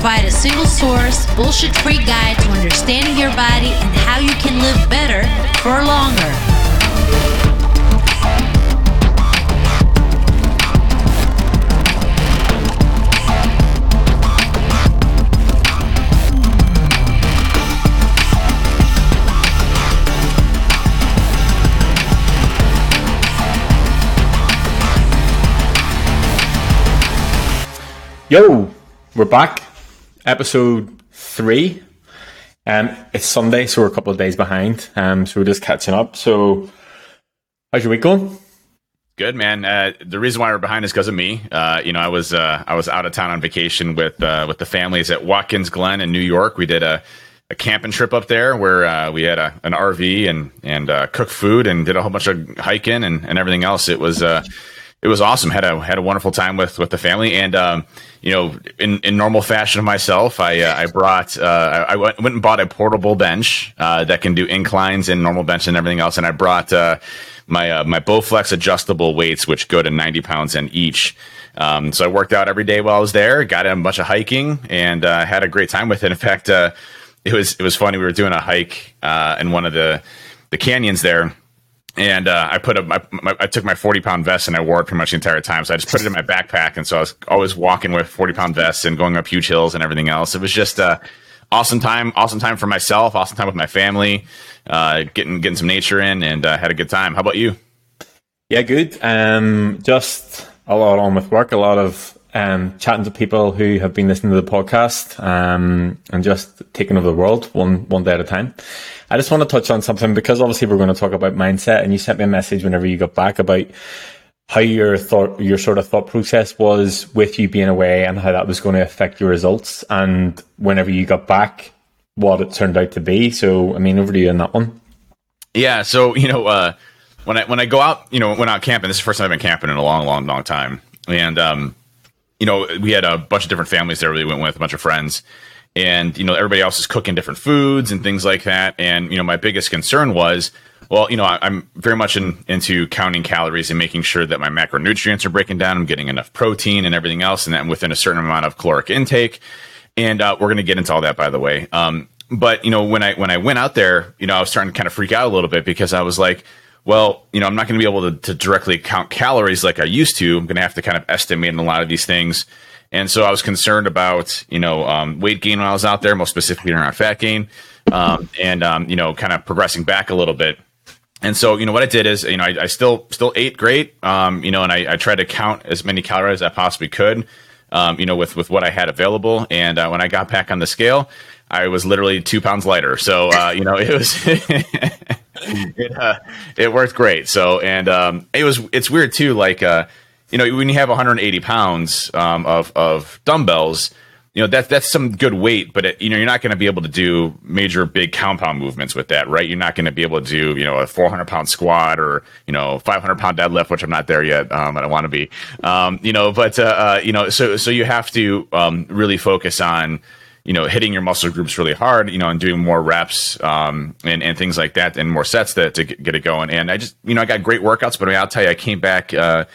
provide a single source, bullshit free guide to understanding your body and how you can live better for longer. Yo, we're back. Episode three. Um, it's Sunday, so we're a couple of days behind. Um, so we're just catching up. So, how's your week going? Good man. Uh, the reason why we're behind is because of me. Uh, you know, I was uh, I was out of town on vacation with uh, with the families at Watkins Glen in New York. We did a, a camping trip up there where uh, we had a, an RV and and uh, cooked food and did a whole bunch of hiking and, and everything else. It was it was awesome. had a had a wonderful time with with the family, and um, you know, in, in normal fashion of myself, I uh, I brought uh, I went, went and bought a portable bench uh, that can do inclines and normal bench and everything else, and I brought uh, my uh, my Bowflex adjustable weights, which go to ninety pounds in each. Um, so I worked out every day while I was there, got in a bunch of hiking, and uh, had a great time with it. In fact, it was it was funny. We were doing a hike in one of the the canyons there and uh, I put a, my, my, I took my 40 pound vest and I wore it pretty much the entire time. So I just put it in my backpack. And so I was always walking with 40 pound vests and going up huge hills and everything else. It was just a uh, awesome time, awesome time for myself, awesome time with my family, uh, getting, getting some nature in and uh, had a good time. How about you? Yeah, good. Um, just a lot on with work, a lot of um, chatting to people who have been listening to the podcast um, and just taking over the world one one day at a time. I just want to touch on something because obviously we're going to talk about mindset, and you sent me a message whenever you got back about how your thought, your sort of thought process was with you being away, and how that was going to affect your results, and whenever you got back, what it turned out to be. So, I mean, over to you on that one. Yeah. So you know, uh, when I when I go out, you know, when I'm camping, this is the first time I've been camping in a long, long, long time, and um, you know, we had a bunch of different families there we went with, a bunch of friends. And you know everybody else is cooking different foods and things like that. And you know my biggest concern was well you know I, am very much in, into counting calories and making sure that my macronutrients are breaking down. I'm getting enough protein and everything else and that within a certain amount of caloric intake. And uh, we're going to get into all that by the way. Um, but you know when i when i went out there you know i was starting to kind of freak out a little bit because i was like well, you know, I'm not going to be able to, to directly count calories like I used to. I'm going to have to kind of estimate a lot of these things and so I was concerned about, you know, um, weight gain when I was out there, most specifically around fat gain, um, and, um, you know, kind of progressing back a little bit. And so, you know, what I did is, you know, I, I still, still ate great, um, you know, and I, I tried to count as many calories as I possibly could, um, you know, with, with what I had available. And uh, when I got back on the scale, I was literally two pounds lighter. So, uh, you know, it was, it, uh, it worked great. So, and um, it was, it's weird too, like, uh, you know, when you have 180 pounds um, of of dumbbells, you know that's that's some good weight, but it, you know you're not going to be able to do major big compound movements with that, right? You're not going to be able to do you know a 400 pound squat or you know 500 pound deadlift, which I'm not there yet, um, I want to be, um, you know. But uh, uh, you know, so so you have to um, really focus on you know hitting your muscle groups really hard, you know, and doing more reps um, and and things like that, and more sets to, to get it going. And I just you know I got great workouts, but I mean, I'll tell you, I came back. Uh,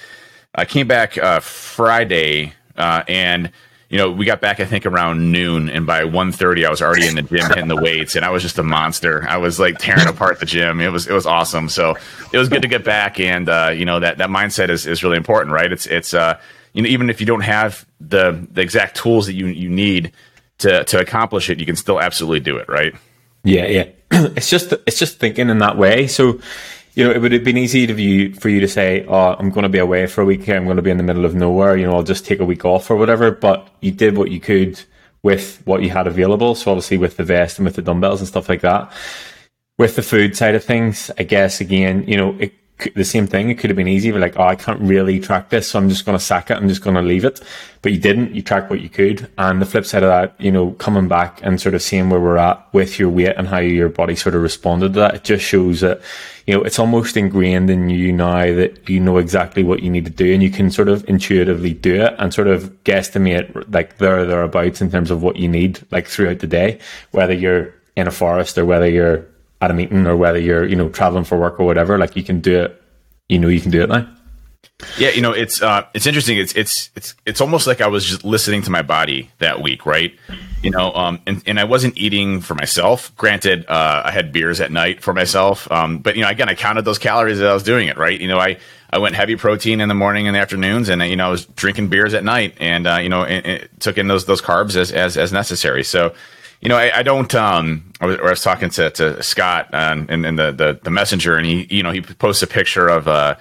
I came back uh, Friday, uh, and you know we got back I think around noon, and by 1.30 I was already in the gym hitting the weights, and I was just a monster. I was like tearing apart the gym. It was it was awesome. So it was good to get back, and uh, you know that that mindset is is really important, right? It's it's uh, you know even if you don't have the the exact tools that you you need to to accomplish it, you can still absolutely do it, right? Yeah, yeah. it's just it's just thinking in that way. So you know, it would have been easy to for you to say, "Oh, I'm going to be away for a week. I'm going to be in the middle of nowhere. You know, I'll just take a week off or whatever." But you did what you could with what you had available. So obviously, with the vest and with the dumbbells and stuff like that. With the food side of things, I guess again, you know, it the same thing. It could have been easy, but like, oh, I can't really track this, so I'm just going to sack it. I'm just going to leave it. But you didn't. You tracked what you could. And the flip side of that, you know, coming back and sort of seeing where we're at with your weight and how your body sort of responded to that, it just shows that, you know, it's almost ingrained in you now that you know exactly what you need to do and you can sort of intuitively do it and sort of guesstimate like there, thereabouts in terms of what you need, like throughout the day, whether you're in a forest or whether you're at a meeting or whether you're you know traveling for work or whatever. Like you can do it. You know you can do it now. Yeah, you know, it's uh, it's interesting. It's it's it's it's almost like I was just listening to my body that week, right? You know, um, and and I wasn't eating for myself. Granted, uh, I had beers at night for myself, um, but you know, again, I counted those calories as I was doing it, right? You know, I I went heavy protein in the morning and the afternoons, and you know, I was drinking beers at night, and uh, you know, and, and took in those those carbs as as as necessary. So you know, I, I don't. Um, I was, I was, talking to, to Scott and, and the, the, the messenger, and he, you know, he posts a picture of, uh,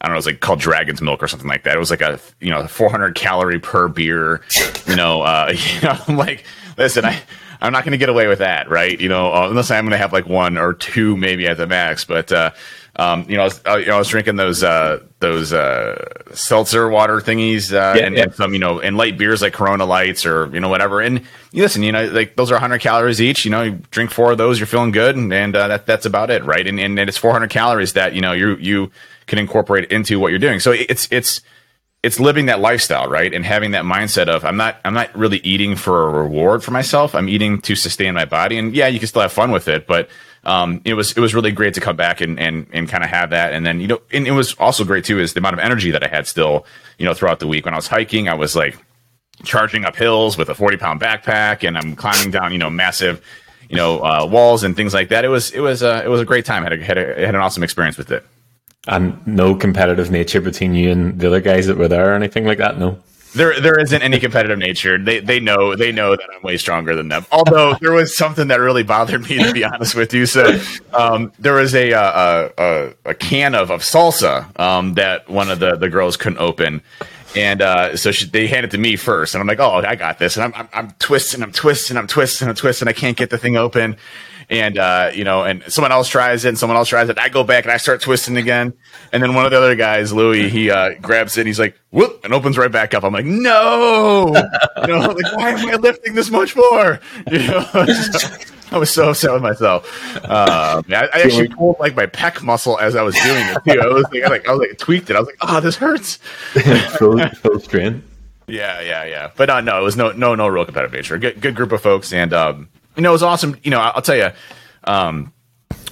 I don't know, it was like called Dragon's Milk or something like that. It was like a, you know, 400 calorie per beer. You know, uh, you know, I'm like, listen, I, I'm not going to get away with that, right? You know, uh, unless I'm going to have like one or two maybe at the max. But uh, um, you know, I was, uh, you know, I was drinking those uh, those uh, seltzer water thingies uh, yeah, and, yeah. and, some, you know, and light beers like Corona Lights or you know whatever. And you listen, you know, like those are 100 calories each. You know, you drink four of those, you're feeling good, and, and that that's about it, right? And, and it's 400 calories that you know you you can incorporate into what you're doing. So it's it's it's living that lifestyle, right? And having that mindset of I'm not I'm not really eating for a reward for myself. I'm eating to sustain my body. And yeah, you can still have fun with it, but um, it was it was really great to come back and and and kind of have that. And then you know, and it was also great too is the amount of energy that I had still you know throughout the week when I was hiking. I was like charging up hills with a 40 pound backpack, and I'm climbing down you know massive you know uh, walls and things like that. It was it was uh, it was a great time. I had a, had, a, had an awesome experience with it. And no competitive nature between you and the other guys that were there or anything like that. No. There, there isn't any competitive nature. They, they know, they know that I'm way stronger than them. Although there was something that really bothered me, to be honest with you. So, um, there was a, a, a, a can of, of salsa, um, that one of the, the girls couldn't open. And, uh, so she, they handed it to me first and I'm like, Oh, I got this. And I'm, I'm, I'm twisting, I'm twisting, I'm twisting, I'm twisting. I can't get the thing open and uh, you know, and someone else tries it, and someone else tries it. I go back and I start twisting again, and then one of the other guys, Louis, he uh, grabs it, and he's like, "Whoop!" and opens right back up. I'm like, "No, you know, like why am I lifting this much more?" You know, so, I was so upset with myself. Uh, I, I, actually pulled like my pec muscle as I was doing it too. I was like, I, like, I was like tweaked it. I was like, "Oh, this hurts." full strain. Yeah, yeah, yeah. But uh, no, it was no, no, no real competitive nature. Good, good group of folks, and um, you know, it was awesome. You know, I'll tell you, um,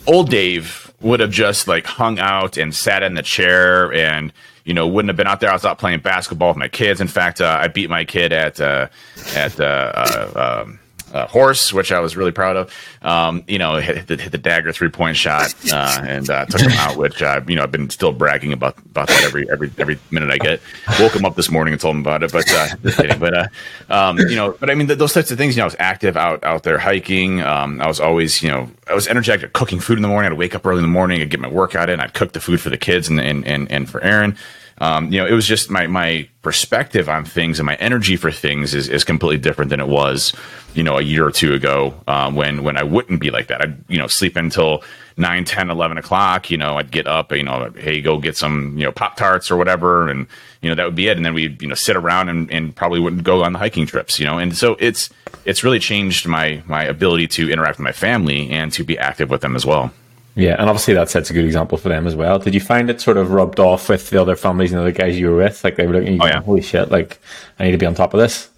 old Dave would have just like hung out and sat in the chair and you know wouldn't have been out there. I was out playing basketball with my kids. In fact, uh, I beat my kid at uh, at uh, uh um, uh, horse, which I was really proud of. Um, you know, hit, hit, the, hit the dagger three point shot uh, and uh, took him out, which uh, you know I've been still bragging about about that every every every minute I get. Woke him up this morning and told him about it, but uh, just kidding. But uh, um, you know, but I mean th- those types of things. You know, I was active out out there hiking. Um, I was always you know I was energetic, cooking food in the morning. I'd wake up early in the morning, I'd get my workout in, I'd cook the food for the kids and and and, and for Aaron um, you know, it was just my my perspective on things and my energy for things is, is completely different than it was, you know, a year or two ago um, when when I wouldn't be like that. I'd you know sleep until 9, 10, 11 o'clock. You know, I'd get up, you know, hey, go get some you know pop tarts or whatever, and you know that would be it. And then we'd you know sit around and, and probably wouldn't go on the hiking trips. You know, and so it's it's really changed my my ability to interact with my family and to be active with them as well. Yeah, and obviously that sets a good example for them as well. Did you find it sort of rubbed off with the other families and the other guys you were with? Like they were looking, oh, yeah. holy shit, like I need to be on top of this.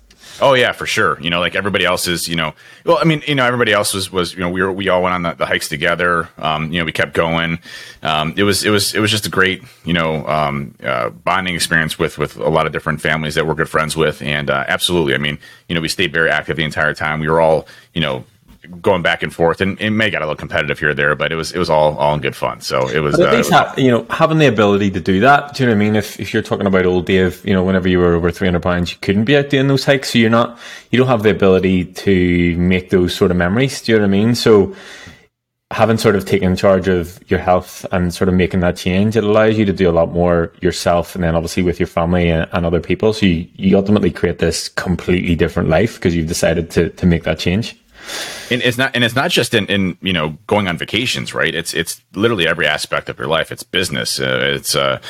Oh yeah, for sure. You know, like everybody else is, you know, well, I mean, you know, everybody else was, was, you know, we were, we all went on the, the hikes together. Um, you know, we kept going. Um, it was, it was, it was just a great, you know, um, uh, bonding experience with, with a lot of different families that we're good friends with. And, uh, absolutely. I mean, you know, we stayed very active the entire time. We were all, you know, going back and forth, and it may get a little competitive here or there, but it was it was all all in good fun. So it was. But at uh, least ha- you know having the ability to do that. Do you know what I mean? If if you're talking about old Dave, you know, whenever you were over 300 pounds, you couldn't be out doing those hikes, so you're not you don't have the ability to make those sort of memories. Do you know what I mean? So having sort of taken charge of your health and sort of making that change, it allows you to do a lot more yourself and then obviously with your family and, and other people. So you, you ultimately create this completely different life because you've decided to, to make that change. And it's not, and it's not just in, in, you know, going on vacations, right? It's, it's literally every aspect of your life. It's business. Uh, it's, uh,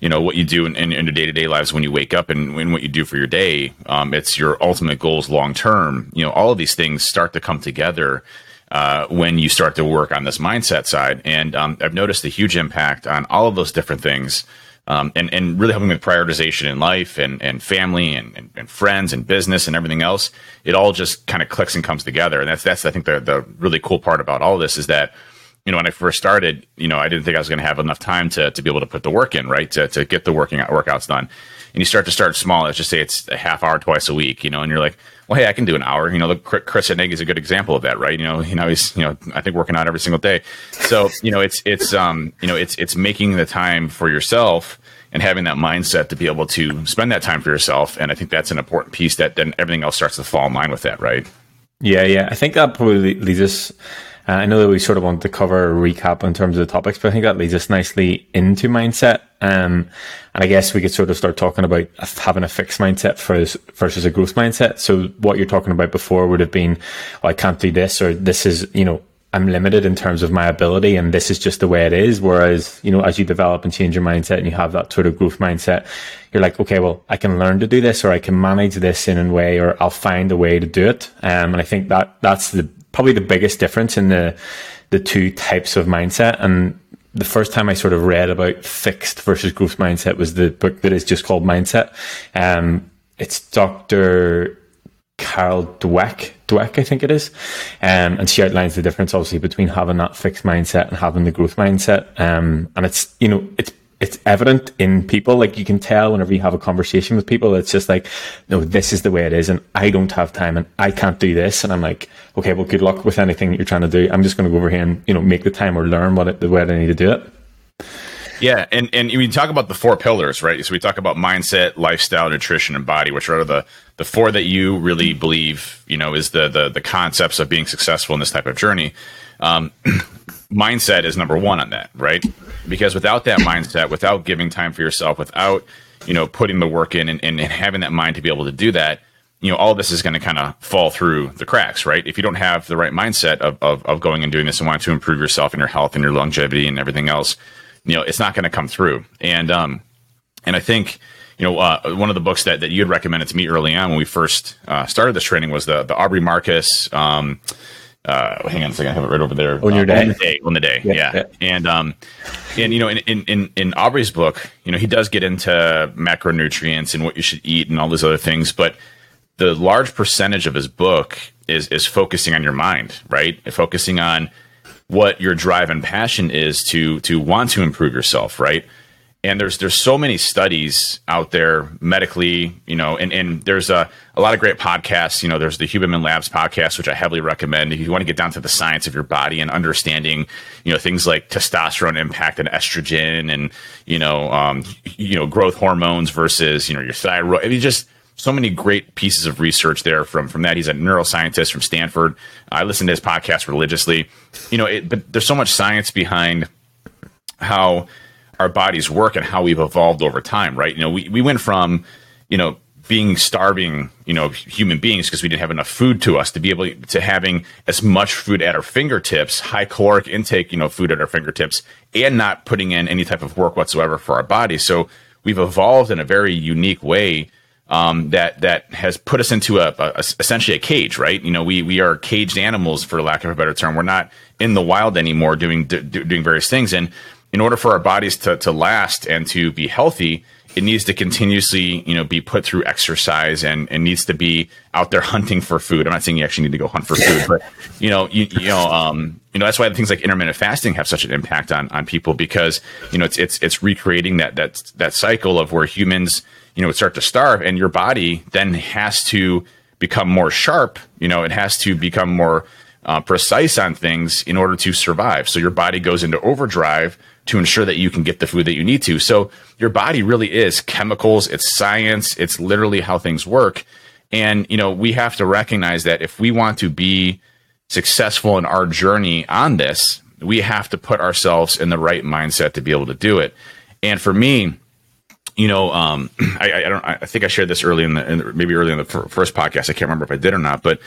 you know, what you do in, in, in your day to day lives when you wake up and, and what you do for your day. Um, it's your ultimate goals long term. You know, all of these things start to come together uh, when you start to work on this mindset side. And um, I've noticed a huge impact on all of those different things um, and and really helping with prioritization in life and and family and, and, and friends and business and everything else. It all just kind of clicks and comes together, and that's that's I think the the really cool part about all this is that you know when I first started, you know I didn't think I was going to have enough time to to be able to put the work in, right, to to get the working workouts done. And you start to start small. Let's just say it's a half hour twice a week, you know, and you're like, well, hey, I can do an hour. You know, look, Chris Hennig is a good example of that, right? You know, you know, he's, you know, I think working out every single day. So, you know, it's, it's, um, you know, it's, it's making the time for yourself and having that mindset to be able to spend that time for yourself. And I think that's an important piece that then everything else starts to fall in line with that, right? Yeah, yeah. I think that probably leads us. Uh, I know that we sort of want to cover a recap in terms of the topics, but I think that leads us nicely into mindset. Um, and I guess we could sort of start talking about having a fixed mindset versus, versus a growth mindset. So what you're talking about before would have been, well, I can't do this, or this is, you know, I'm limited in terms of my ability and this is just the way it is. Whereas, you know, as you develop and change your mindset and you have that sort of growth mindset, you're like, okay, well, I can learn to do this or I can manage this in a way or I'll find a way to do it. Um, and I think that that's the, probably the biggest difference in the, the two types of mindset. And the first time I sort of read about fixed versus growth mindset was the book that is just called Mindset. Um, it's Dr. Carol Dweck, Dweck, I think it is. Um, and she outlines the difference obviously between having that fixed mindset and having the growth mindset. Um, and it's, you know, it's, it's evident in people. Like you can tell whenever you have a conversation with people, it's just like, no, this is the way it is. And I don't have time and I can't do this. And I'm like, okay, well, good luck with anything you're trying to do. I'm just going to go over here and, you know, make the time or learn what it, the way I need to do it. Yeah, and and we talk about the four pillars, right? So we talk about mindset, lifestyle, nutrition, and body, which are the the four that you really believe, you know, is the the the concepts of being successful in this type of journey. Um, mindset is number one on that, right? Because without that mindset, without giving time for yourself, without you know putting the work in and, and having that mind to be able to do that, you know, all this is going to kind of fall through the cracks, right? If you don't have the right mindset of, of, of going and doing this and wanting to improve yourself and your health and your longevity and everything else, you know, it's not going to come through. And um, and I think you know uh, one of the books that, that you had recommended to me early on when we first uh, started this training was the the Aubrey Marcus. Um, uh, hang on a second, I have it right over there. On your uh, day, on the day, on the day, yeah. yeah. yeah. And um, and you know, in, in in Aubrey's book, you know, he does get into macronutrients and what you should eat and all these other things, but the large percentage of his book is is focusing on your mind, right? Focusing on what your drive and passion is to to want to improve yourself, right? And there's there's so many studies out there medically, you know, and, and there's a, a lot of great podcasts. You know, there's the Huberman Labs podcast, which I heavily recommend. If you want to get down to the science of your body and understanding, you know, things like testosterone impact and estrogen and, you know, um, you know, growth hormones versus, you know, your thyroid. I mean, just so many great pieces of research there from from that. He's a neuroscientist from Stanford. I listen to his podcast religiously. You know, it, but there's so much science behind how our bodies work and how we've evolved over time, right? You know, we, we went from, you know, being starving, you know, human beings because we didn't have enough food to us to be able to having as much food at our fingertips, high caloric intake, you know, food at our fingertips, and not putting in any type of work whatsoever for our bodies. So we've evolved in a very unique way um, that that has put us into a, a, essentially a cage, right? You know, we we are caged animals, for lack of a better term. We're not in the wild anymore, doing do, doing various things. And in order for our bodies to to last and to be healthy, it needs to continuously, you know, be put through exercise and and needs to be out there hunting for food. I'm not saying you actually need to go hunt for food, but you know, you, you know, um, you know, that's why things like intermittent fasting have such an impact on on people because you know it's it's it's recreating that that that cycle of where humans you know, would start to starve and your body then has to become more sharp. You know, it has to become more uh, precise on things in order to survive. So your body goes into overdrive to ensure that you can get the food that you need to. So your body really is chemicals, it's science, it's literally how things work. And, you know, we have to recognize that if we want to be successful in our journey on this, we have to put ourselves in the right mindset to be able to do it. And for me, you know, um, I, I, don't. I think I shared this early in the, in maybe early in the first podcast. I can't remember if I did or not, but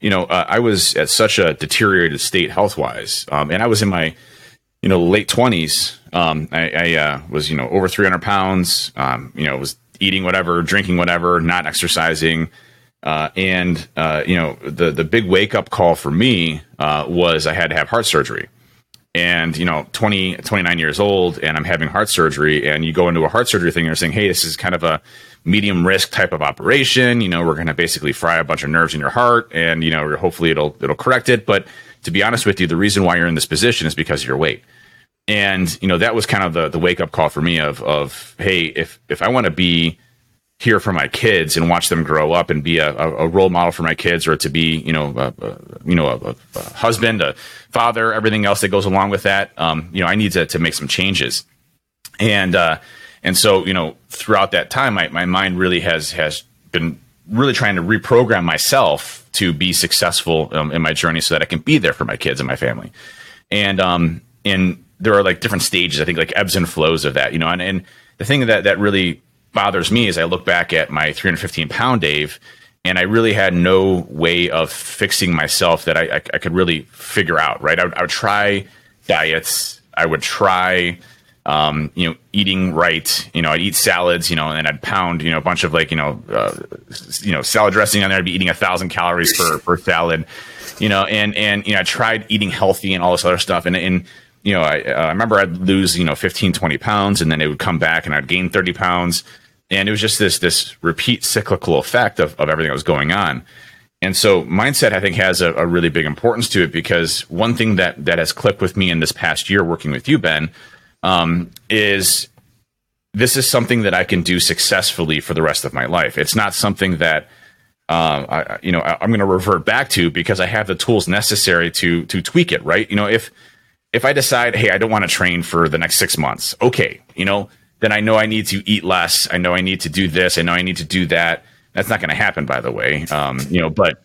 you know, uh, I was at such a deteriorated state health wise, um, and I was in my you know late twenties. Um, I, I uh, was you know over three hundred pounds. Um, you know, was eating whatever, drinking whatever, not exercising. Uh, and uh, you know the the big wake up call for me uh, was I had to have heart surgery, and you know 20 29 years old and i'm having heart surgery and you go into a heart surgery thing and you're saying hey this is kind of a medium risk type of operation you know we're going to basically fry a bunch of nerves in your heart and you know hopefully it'll it'll correct it but to be honest with you the reason why you're in this position is because of your weight and you know that was kind of the the wake up call for me of of hey if if i want to be here for my kids and watch them grow up and be a, a role model for my kids or to be you know a, a you know a, a, husband a father everything else that goes along with that um, you know i need to, to make some changes. And uh, and so you know throughout that time my, my mind really has has been really trying to reprogram myself to be successful um, in my journey so that i can be there for my kids and my family. And um and there are like different stages i think like ebbs and flows of that you know and, and the thing that that really bothers me is I look back at my 315 pound Dave, and I really had no way of fixing myself that I, I, I could really figure out. Right, I would, I would try diets. I would try, um, you know, eating right. You know, I'd eat salads. You know, and I'd pound, you know, a bunch of like, you know, uh, you know, salad dressing on there. I'd be eating a thousand calories per per salad. You know, and and you know, I tried eating healthy and all this other stuff, and and you know, I, uh, I remember I'd lose, you know, 15, 20 pounds and then it would come back and I'd gain 30 pounds. And it was just this this repeat cyclical effect of, of everything that was going on. And so mindset i think has a, a, really big importance to it because one thing that that has clicked with me in this past year working with you ben um, is this is something that i can do successfully for the rest of my life. It's not something that uh, I, you know I, i'm going to revert back to because i have the tools necessary to to tweak it right? You know if if i decide hey i don't want to train for the next six months okay you know then I know I need to eat less. I know I need to do this. I know I need to do that. That's not going to happen, by the way. Um, you know, but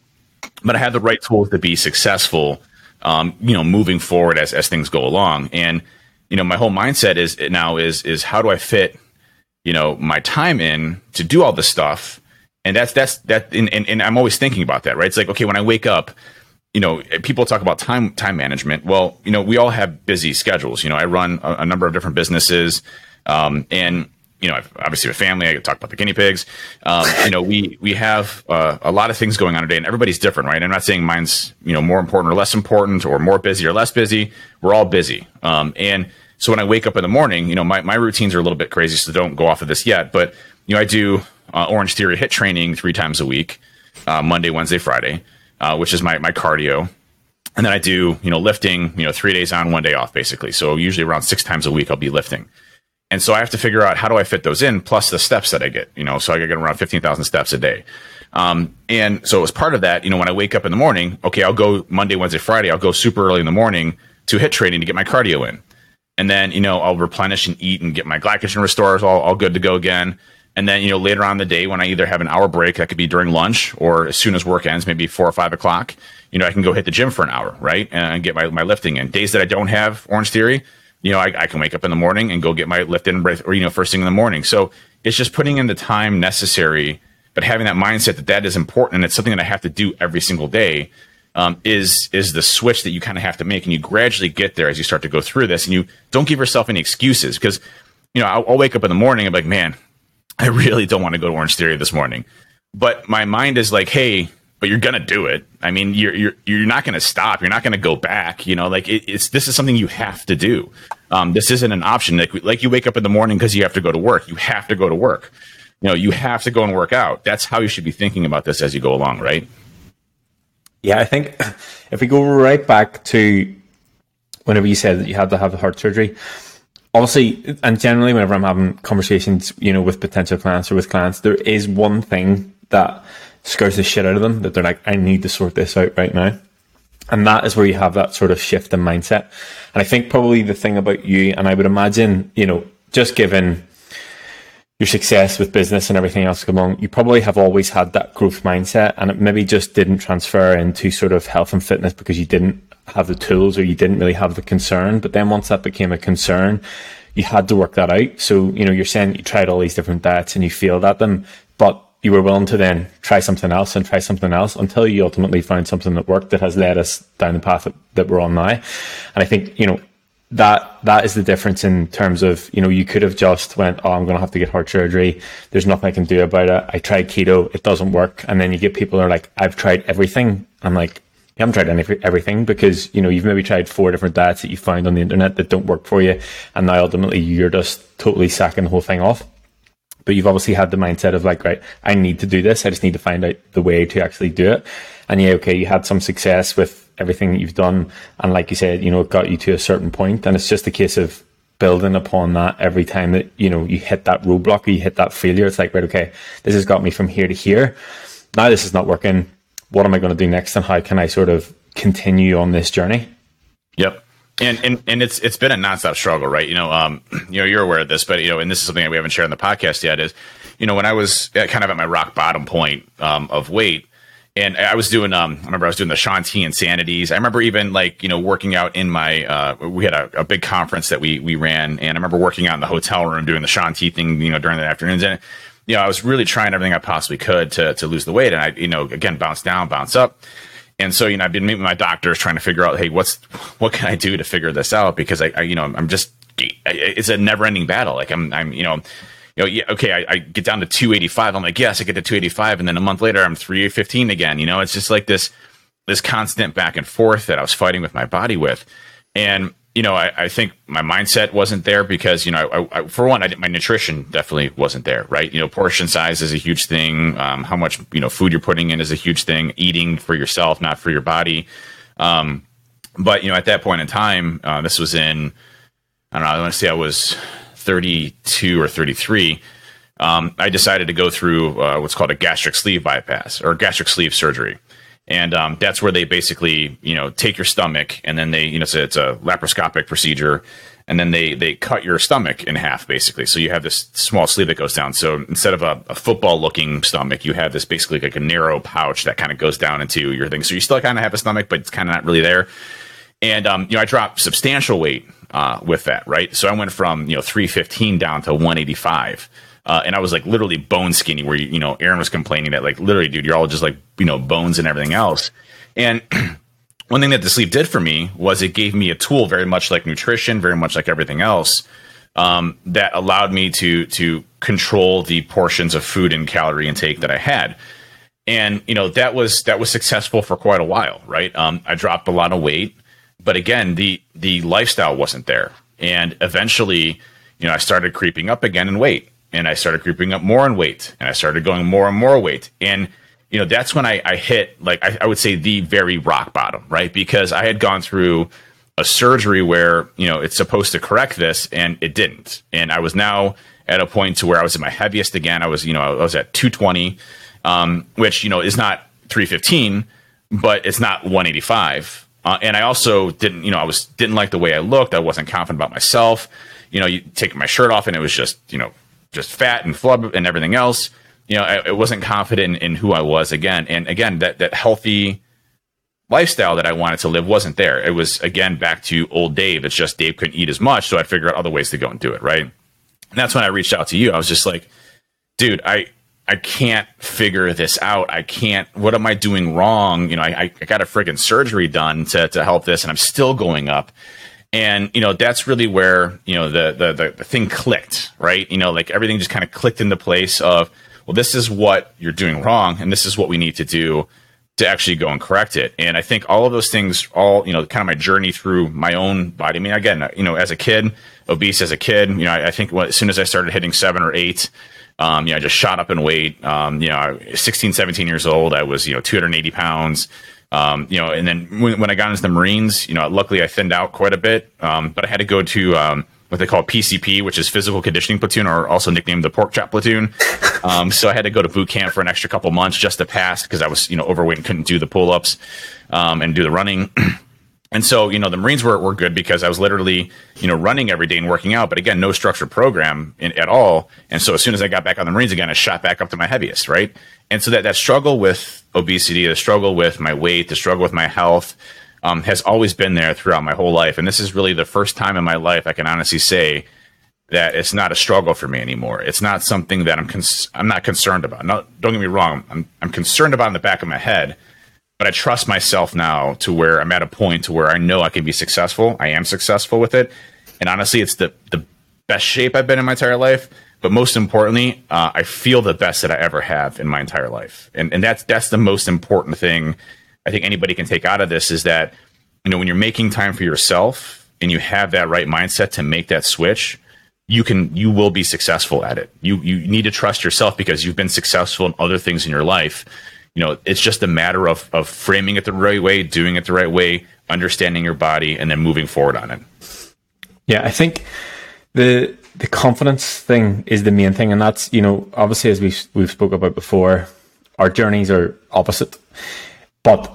but I have the right tools to be successful. Um, you know, moving forward as as things go along, and you know, my whole mindset is now is is how do I fit you know my time in to do all this stuff and that's that's that and, and, and i'm always thinking about that right it's like okay when i wake up you know people talk about time time management well you know we all have busy schedules you know i run a, a number of different businesses um, and you know, I've obviously with family, I talk about the guinea pigs. Um, you know, we we have uh, a lot of things going on today, and everybody's different, right? I'm not saying mine's you know more important or less important, or more busy or less busy. We're all busy, um, and so when I wake up in the morning, you know, my my routines are a little bit crazy, so don't go off of this yet. But you know, I do uh, Orange Theory HIIT training three times a week, uh, Monday, Wednesday, Friday, uh, which is my my cardio. And then I do, you know, lifting, you know, three days on, one day off, basically. So usually around six times a week, I'll be lifting. And so I have to figure out how do I fit those in plus the steps that I get, you know, so I get around 15,000 steps a day. Um, and so as part of that, you know, when I wake up in the morning, okay, I'll go Monday, Wednesday, Friday, I'll go super early in the morning to hit training to get my cardio in. And then, you know, I'll replenish and eat and get my glycogen restores all, all good to go again. And then, you know, later on the day when I either have an hour break, that could be during lunch or as soon as work ends, maybe four or five o'clock, you know, I can go hit the gym for an hour, right? And get my, my lifting in. Days that I don't have Orange Theory, you know, I, I, can wake up in the morning and go get my lift in or you know, first thing in the morning. So it's just putting in the time necessary, but having that mindset that that is important and it's something that I have to do every single day. Um, is is the switch that you kind of have to make, and you gradually get there as you start to go through this, and you don't give yourself any excuses because, you know, I'll, I'll wake up in the morning and be like, man, I really don't want to go to Orange Theory this morning, but my mind is like, hey, but you're gonna do it. I mean, you're you're you're not gonna stop. You're not gonna go back. You know, like it, it's this is something you have to do. Um, this isn't an option. Like like you wake up in the morning because you have to go to work. You have to go to work. You know, you have to go and work out. That's how you should be thinking about this as you go along, right? Yeah, I think if we go right back to whenever you said that you had to have heart surgery, obviously, and generally, whenever I'm having conversations, you know, with potential clients or with clients, there is one thing that scares the shit out of them that they're like, I need to sort this out right now. And that is where you have that sort of shift in mindset. And I think probably the thing about you, and I would imagine, you know, just given your success with business and everything else along, you probably have always had that growth mindset and it maybe just didn't transfer into sort of health and fitness because you didn't have the tools or you didn't really have the concern. But then once that became a concern, you had to work that out. So, you know, you're saying you tried all these different diets and you failed at them, but you were willing to then try something else and try something else until you ultimately found something that worked that has led us down the path that, that we're on now. And I think, you know, that that is the difference in terms of you know you could have just went oh I'm going to have to get heart surgery there's nothing I can do about it I tried keto it doesn't work and then you get people who are like I've tried everything I'm like you haven't tried any, everything because, you know, you've maybe tried four different diets that you found on the internet that don't work for you. And now ultimately you're just totally sacking the whole thing off. But you've obviously had the mindset of like, right, I need to do this. I just need to find out the way to actually do it. And yeah, okay, you had some success with everything that you've done. And like you said, you know, it got you to a certain point And it's just a case of building upon that every time that, you know, you hit that roadblock or you hit that failure. It's like, right, okay, this has got me from here to here. Now this is not working what am I going to do next and how can I sort of continue on this journey? Yep. And, and and it's it's been a nonstop struggle, right? You know, um, you know, you're aware of this, but you know, and this is something that we haven't shared on the podcast yet. Is you know, when I was kind of at my rock bottom point um, of weight, and I was doing, um, I remember I was doing the Shaun T Insanities. I remember even like you know working out in my, uh, we had a, a, big conference that we we ran, and I remember working out in the hotel room doing the Shaun T thing, you know, during the afternoons, and you know, I was really trying everything I possibly could to to lose the weight, and I, you know, again, bounce down, bounce up. And so, you know, I've been meeting my doctors trying to figure out, hey, what's what can I do to figure this out? Because I, I you know, I'm just it's a never ending battle. Like I'm, I'm, you know, you know, yeah, okay, I, I, get down to 285. I'm like, yes, I get to 285, and then a month later, I'm 315 again. You know, it's just like this this constant back and forth that I was fighting with my body with, and you know, I, I, think my mindset wasn't there because, you know, I, I, for one, my nutrition definitely wasn't there, right? You know, portion size is a huge thing. Um, how much, you know, food you're putting in is a huge thing. Eating for yourself, not for your body. Um, but, you know, at that point in time, uh, this was in, I don't know, I want to say I was 32 or 33. Um, I decided to go through uh, what's called a gastric sleeve bypass or gastric sleeve surgery and um, that's where they basically you know take your stomach and then they you know it's a, it's a laparoscopic procedure. And then they they cut your stomach in half basically. So you have this small sleeve that goes down. So instead of a, a football looking stomach you have this basically like a narrow pouch that kind of goes down into your thing. So you still kind of have a stomach but it's kind of not really there. And um, you know i dropped substantial weight uh, with that right? So i went from you know 315 down to 185 uh, and I was like literally bone skinny, where you know Aaron was complaining that like literally, dude, you're all just like you know bones and everything else. And one thing that the sleeve did for me was it gave me a tool, very much like nutrition, very much like everything else, um, that allowed me to to control the portions of food and calorie intake that I had. And you know that was that was successful for quite a while, right? Um, I dropped a lot of weight, but again, the the lifestyle wasn't there, and eventually, you know, I started creeping up again in weight and I started creeping up more in weight and I started going more and more weight. And, you know, that's when I, I hit like, I, I, would say the very rock bottom, right? Because I had gone through a surgery where, you know, it's supposed to correct this and it didn't. And I was now at a point to where I was at my heaviest again. I was, you know, I was at 220, um, which, you know, is not 315, but it's not 185. Uh, and I also didn't, you know, I was didn't like the way I looked. I wasn't confident about myself. You know, you take my shirt off and it was just, you know, just fat and flub and everything else. You know, I, I wasn't confident in, in, who I was again. And again, that that healthy lifestyle that I wanted to live wasn't there. It was again back to old Dave. It's just Dave couldn't eat as much, so I'd figure out other ways to go and do it. Right. And that's when I reached out to you. I was just like, dude, I I can't figure this out. I can't. What am I doing wrong? You know, I, I got a freaking surgery done to to help this, and I'm still going up and you know that's really where you know the, the the, thing clicked right you know like everything just kind of clicked into place of well this is what you're doing wrong and this is what we need to do to actually go and correct it and i think all of those things all you know kind of my journey through my own body i mean again you know as a kid obese as a kid you know i, I think as soon as i started hitting seven or eight um, you know, I just shot up in weight. Um, you know, 16, 17 years old, I was, you know, 280 pounds. Um, you know, and then when, when, I got into the Marines, you know, luckily I thinned out quite a bit, um, but I had to go to um, what they call PCP, which is Physical Conditioning Platoon, or also nicknamed the Pork Chop Platoon. Um, so I had to go to boot camp for an extra couple months just to pass because I was, you know, overweight and couldn't do the pull ups um, and do the running. And so, you know, the Marines were, were good because I was literally, you know, running every day and working out, but again, no structured program in, at all. And so as soon as I got back on the Marines again, I shot back up to my heaviest, right? And so that, that struggle with obesity, the struggle with my weight, the struggle with my health, um, has always been there throughout my whole life. And this is really the first time in my life I can honestly say that it's not a struggle for me anymore. It's not something that I'm, cons- I'm not concerned about. No, don't get me wrong. I'm, I'm concerned about in the back of my head but I trust myself now to where I'm at a point to where I know I can be successful. I am successful with it, and honestly, it's the the best shape I've been in my entire life. But most importantly, uh, I feel the best that I ever have in my entire life, and and that's that's the most important thing I think anybody can take out of this is that, you know, when you're making time for yourself and you have that right mindset to make that switch, you can you will be successful at it. You you need to trust yourself because you've been successful in other things in your life. You know, it's just a matter of of framing it the right way, doing it the right way, understanding your body, and then moving forward on it. Yeah, I think the the confidence thing is the main thing, and that's you know obviously as we we've spoke about before, our journeys are opposite, but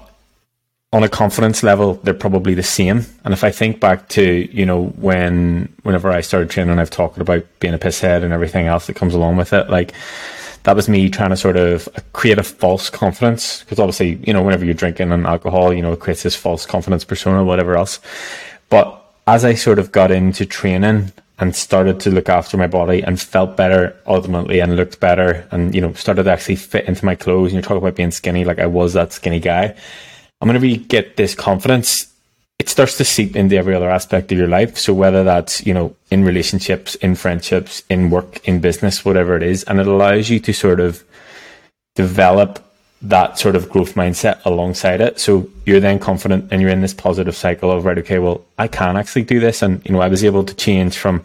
on a confidence level, they're probably the same. And if I think back to, you know, when, whenever I started training, I've talked about being a pisshead and everything else that comes along with it. Like, that was me trying to sort of create a false confidence. Because obviously, you know, whenever you're drinking and alcohol, you know, it creates this false confidence persona, whatever else. But as I sort of got into training and started to look after my body and felt better ultimately and looked better and, you know, started to actually fit into my clothes. And you're talking about being skinny, like I was that skinny guy and whenever you get this confidence, it starts to seep into every other aspect of your life. So whether that's, you know, in relationships, in friendships, in work, in business, whatever it is, and it allows you to sort of develop that sort of growth mindset alongside it. So you're then confident and you're in this positive cycle of, right, okay, well, I can actually do this. And, you know, I was able to change from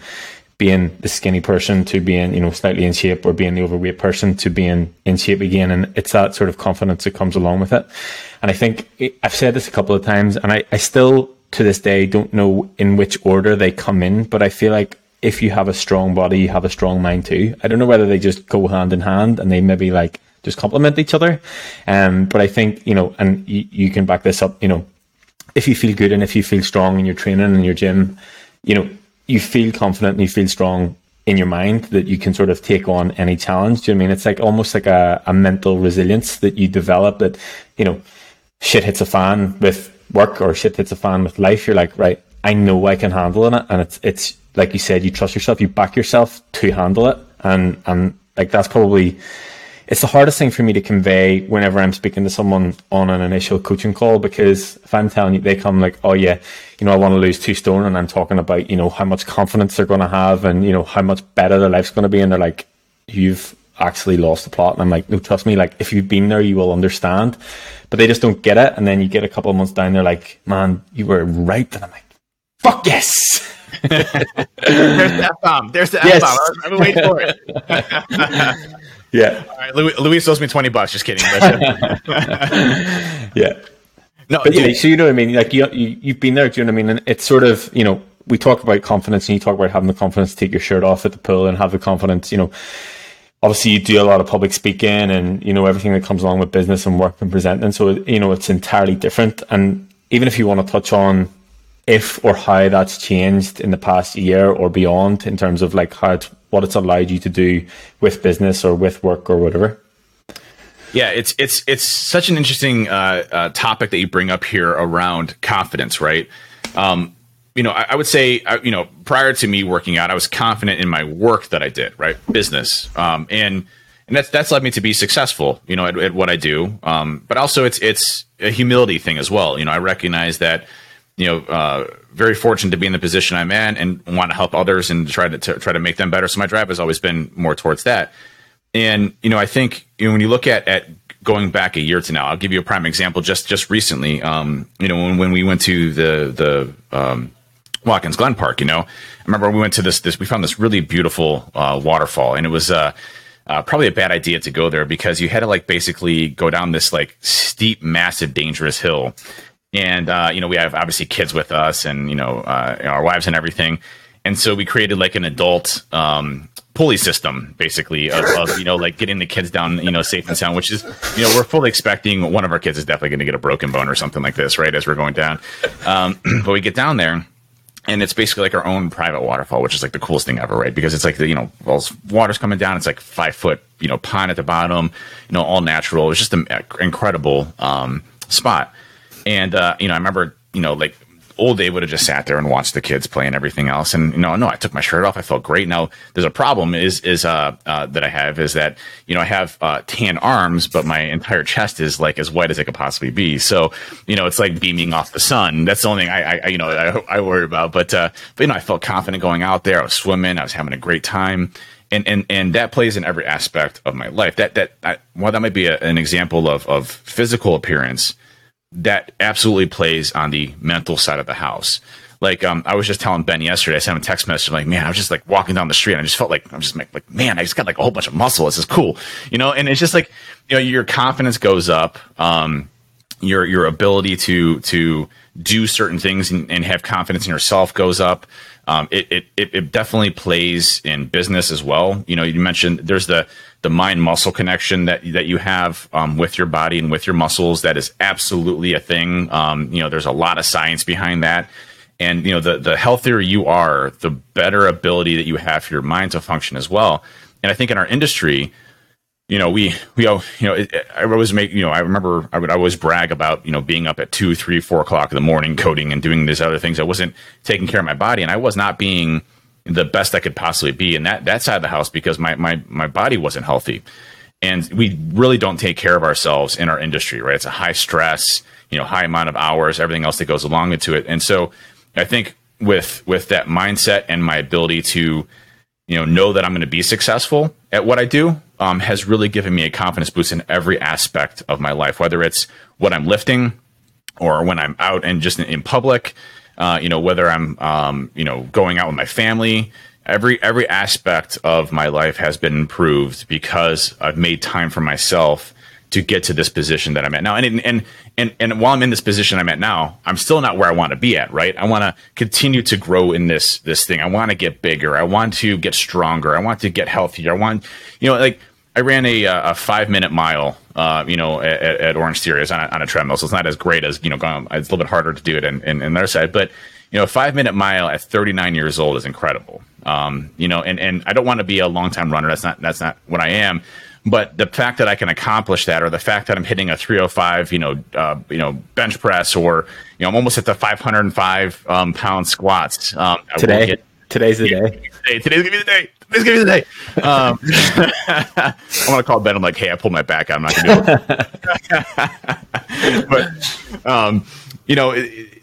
being the skinny person to being, you know, slightly in shape or being the overweight person to being in shape again. And it's that sort of confidence that comes along with it. And I think I've said this a couple of times and I, I still to this day don't know in which order they come in, but I feel like if you have a strong body, you have a strong mind too. I don't know whether they just go hand in hand and they maybe like just complement each other. Um, but I think, you know, and you, you can back this up, you know, if you feel good and if you feel strong in your training and your gym, you know, you feel confident and you feel strong in your mind that you can sort of take on any challenge. Do you know I mean? It's like almost like a, a mental resilience that you develop that, you know, shit hits a fan with work or shit hits a fan with life. You're like, right, I know I can handle it. And it's, it's like you said, you trust yourself, you back yourself to handle it. And, and like that's probably, it's the hardest thing for me to convey whenever I'm speaking to someone on an initial coaching call because if I'm telling you, they come like, oh yeah, you know, I want to lose two stone, and I'm talking about, you know, how much confidence they're going to have and, you know, how much better their life's going to be. And they're like, you've actually lost the plot. And I'm like, no, trust me, like, if you've been there, you will understand. But they just don't get it. And then you get a couple of months down, they're like, man, you were right. And I'm like, fuck yes. There's the F bomb. There's the F bomb. I've been waiting for it. Yeah. All right, Louis, Louis owes me twenty bucks. Just kidding. Uh, yeah. No, but yeah, so you know what I mean. Like you, you, have been there. Do you know what I mean? And it's sort of you know we talk about confidence, and you talk about having the confidence to take your shirt off at the pool and have the confidence. You know, obviously you do a lot of public speaking and you know everything that comes along with business and work and presenting. So you know it's entirely different. And even if you want to touch on if or how that's changed in the past year or beyond in terms of like how it's what it's allowed you to do with business or with work or whatever. Yeah, it's it's it's such an interesting uh, uh, topic that you bring up here around confidence, right? Um, you know, I, I would say, uh, you know, prior to me working out, I was confident in my work that I did, right, business, um, and and that's that's led me to be successful, you know, at, at what I do. Um, but also, it's it's a humility thing as well. You know, I recognize that you know, uh, very fortunate to be in the position I'm in and want to help others and try to, to, try to make them better. So my drive has always been more towards that. And you know, I think you know, when you look at at going back a year to now, I'll give you a prime example. Just just recently, um, you know, when, when we went to the the um, Watkins Glen Park, you know, I remember we went to this this we found this really beautiful uh, waterfall, and it was uh, uh, probably a bad idea to go there because you had to like basically go down this like steep, massive, dangerous hill and uh, you know we have obviously kids with us and you know uh, our wives and everything and so we created like an adult um, pulley system basically of, of, you know like getting the kids down you know safe and sound which is you know we're fully expecting one of our kids is definitely going to get a broken bone or something like this right as we're going down um, but we get down there and it's basically like our own private waterfall, which is like the coolest thing ever, right? Because it's like the you know, well, water's coming down. It's like five foot, you know, pond at the bottom, you know, all natural. It's just an incredible um, spot. And uh, you know, I remember, you know, like old Dave would have just sat there and watched the kids play and everything else. And you know, no, I took my shirt off. I felt great. Now, there's a problem is is uh, uh, that I have is that you know I have uh, tan arms, but my entire chest is like as white as it could possibly be. So you know, it's like beaming off the sun. That's the only thing I, I you know I, I worry about. But uh, but you know, I felt confident going out there. I was swimming. I was having a great time. And, and and that plays in every aspect of my life. That that I, while that might be a, an example of of physical appearance, that absolutely plays on the mental side of the house. Like um, I was just telling Ben yesterday, I sent him a text message. Like, man, I was just like walking down the street. And I just felt like I'm just like, like, man, I just got like a whole bunch of muscle. This is cool, you know. And it's just like, you know, your confidence goes up. Um, your your ability to to do certain things and, and have confidence in yourself goes up. Um, it, it it definitely plays in business as well. You know, you mentioned there's the the mind muscle connection that that you have um, with your body and with your muscles. That is absolutely a thing. Um, you know, there's a lot of science behind that. And you know, the the healthier you are, the better ability that you have for your mind to function as well. And I think in our industry, you know, we we you know, it, I always make you know, I remember I would always brag about you know being up at two, three, four o'clock in the morning coding and doing these other things. I wasn't taking care of my body, and I was not being the best I could possibly be in that that side of the house because my my my body wasn't healthy. And we really don't take care of ourselves in our industry, right? It's a high stress, you know, high amount of hours, everything else that goes along into it. And so I think with with that mindset and my ability to, you know, know that I'm going to be successful at what I do, um, has really given me a confidence boost in every aspect of my life, whether it's what I'm lifting or when I'm out and just in, in public, uh, you know, whether I'm, um, you know, going out with my family, every every aspect of my life has been improved because I've made time for myself to get to this position that I'm at now. And and and and while I'm in this position I'm at now, I'm still not where I want to be at. Right? I want to continue to grow in this this thing. I want to get bigger. I want to get stronger. I want to get healthier. I want, you know, like I ran a, uh, a five minute mile, uh, you know, at, at Orange Theory on a, on a treadmill. So it's not as great as, you know, going, it's a little bit harder to do it in, in, in their side. But, you know, a five minute mile at 39 years old is incredible. Um, you know, and, and I don't want to be a long time runner. That's not, that's not what I am. But the fact that I can accomplish that, or the fact that I'm hitting a 305, you know, uh, you know, bench press, or you know, I'm almost at the 505 um, pound squats um, today. Today's the day. Today's gonna be the day. Today's gonna be the day. Um, I want to call Ben. I'm like, hey, I pulled my back out. I'm not gonna do it. but um, you know, it,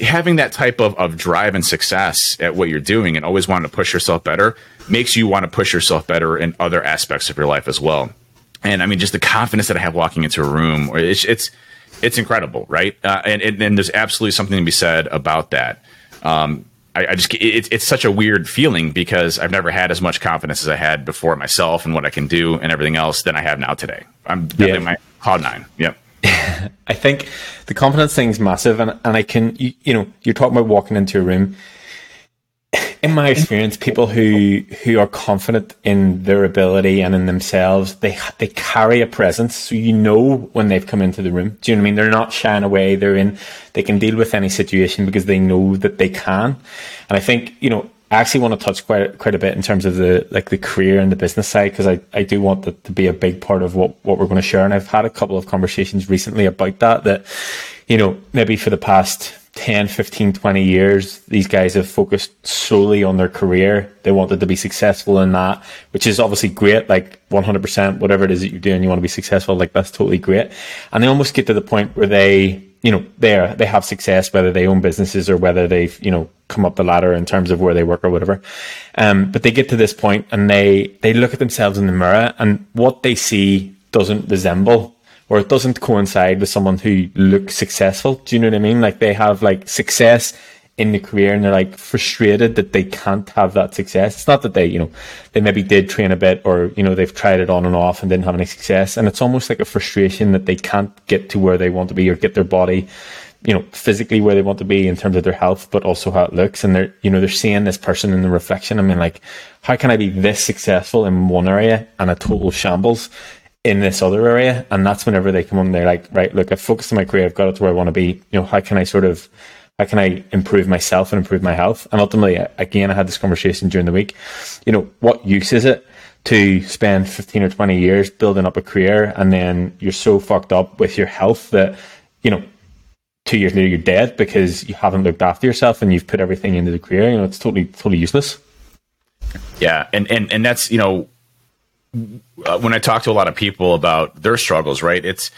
having that type of, of drive and success at what you're doing, and always wanting to push yourself better, makes you want to push yourself better in other aspects of your life as well. And I mean, just the confidence that I have walking into a room, it's it's it's incredible, right? Uh, and, and, and there's absolutely something to be said about that. Um, I, I just it, it's such a weird feeling because I've never had as much confidence as I had before myself and what I can do and everything else than I have now today. I'm definitely yeah. my cloud nine. Yep. I think the confidence thing is massive, and, and I can you, you know you're talking about walking into a room in my experience, people who who are confident in their ability and in themselves, they they carry a presence. So you know when they've come into the room. Do you know what I mean? They're not shying away. They're in. They can deal with any situation because they know that they can. And I think you know. I actually want to touch quite quite a bit in terms of the like the career and the business side because I, I do want that to be a big part of what, what we're going to share and I've had a couple of conversations recently about that that you know maybe for the past 10, 15, 20 years, these guys have focused solely on their career. They wanted to be successful in that, which is obviously great. Like 100%, whatever it is that you're doing, you want to be successful. Like that's totally great. And they almost get to the point where they, you know, they they have success, whether they own businesses or whether they've, you know, come up the ladder in terms of where they work or whatever. Um, but they get to this point and they, they look at themselves in the mirror and what they see doesn't resemble or it doesn't coincide with someone who looks successful. Do you know what I mean? Like they have like success in the career and they're like frustrated that they can't have that success. It's not that they, you know, they maybe did train a bit or, you know, they've tried it on and off and didn't have any success. And it's almost like a frustration that they can't get to where they want to be or get their body, you know, physically where they want to be in terms of their health, but also how it looks. And they're, you know, they're seeing this person in the reflection. I mean, like, how can I be this successful in one area and a total shambles in this other area. And that's whenever they come on, they're like, right, look, I've focused on my career. I've got it to where I want to be. You know, how can I sort of, how can I improve myself and improve my health? And ultimately, again, I had this conversation during the week. You know, what use is it to spend 15 or 20 years building up a career and then you're so fucked up with your health that, you know, two years later you're dead because you haven't looked after yourself and you've put everything into the career. You know, it's totally, totally useless. Yeah. And, and, and that's, you know, uh, when I talk to a lot of people about their struggles, right? It's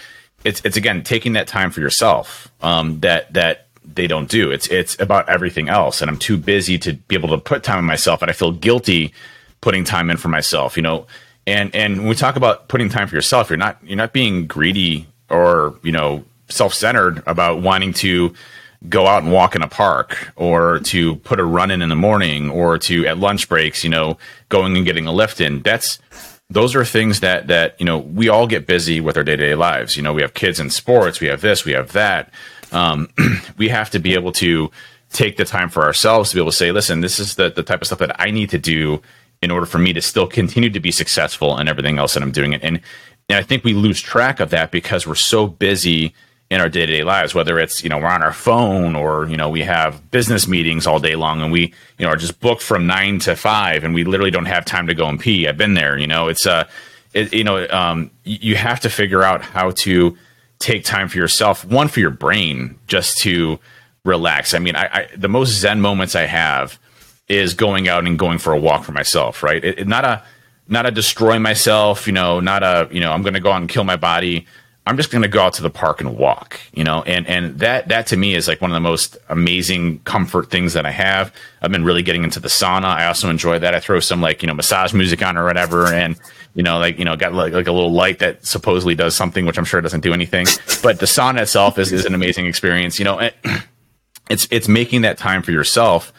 it's it's again taking that time for yourself um, that that they don't do. It's it's about everything else, and I'm too busy to be able to put time in myself, and I feel guilty putting time in for myself. You know, and and when we talk about putting time for yourself, you're not you're not being greedy or you know self-centered about wanting to go out and walk in a park or to put a run in in the morning or to at lunch breaks, you know, going and getting a lift in. That's those are things that that you know we all get busy with our day to day lives. You know, we have kids in sports, we have this, we have that. Um, we have to be able to take the time for ourselves to be able to say, listen, this is the the type of stuff that I need to do in order for me to still continue to be successful and everything else that I'm doing. And and I think we lose track of that because we're so busy in our day-to-day lives whether it's you know we're on our phone or you know we have business meetings all day long and we you know are just booked from 9 to 5 and we literally don't have time to go and pee. I've been there you know it's uh it, you know um, you have to figure out how to take time for yourself one for your brain just to relax. I mean i, I the most zen moments i have is going out and going for a walk for myself right? It, it, not a not a destroy myself you know not a you know i'm going to go out and kill my body I'm just going to go out to the park and walk, you know, and and that that to me is like one of the most amazing comfort things that I have. I've been really getting into the sauna. I also enjoy that. I throw some like you know massage music on or whatever, and you know like you know got like, like a little light that supposedly does something, which I'm sure doesn't do anything. But the sauna itself is is an amazing experience. You know, it's it's making that time for yourself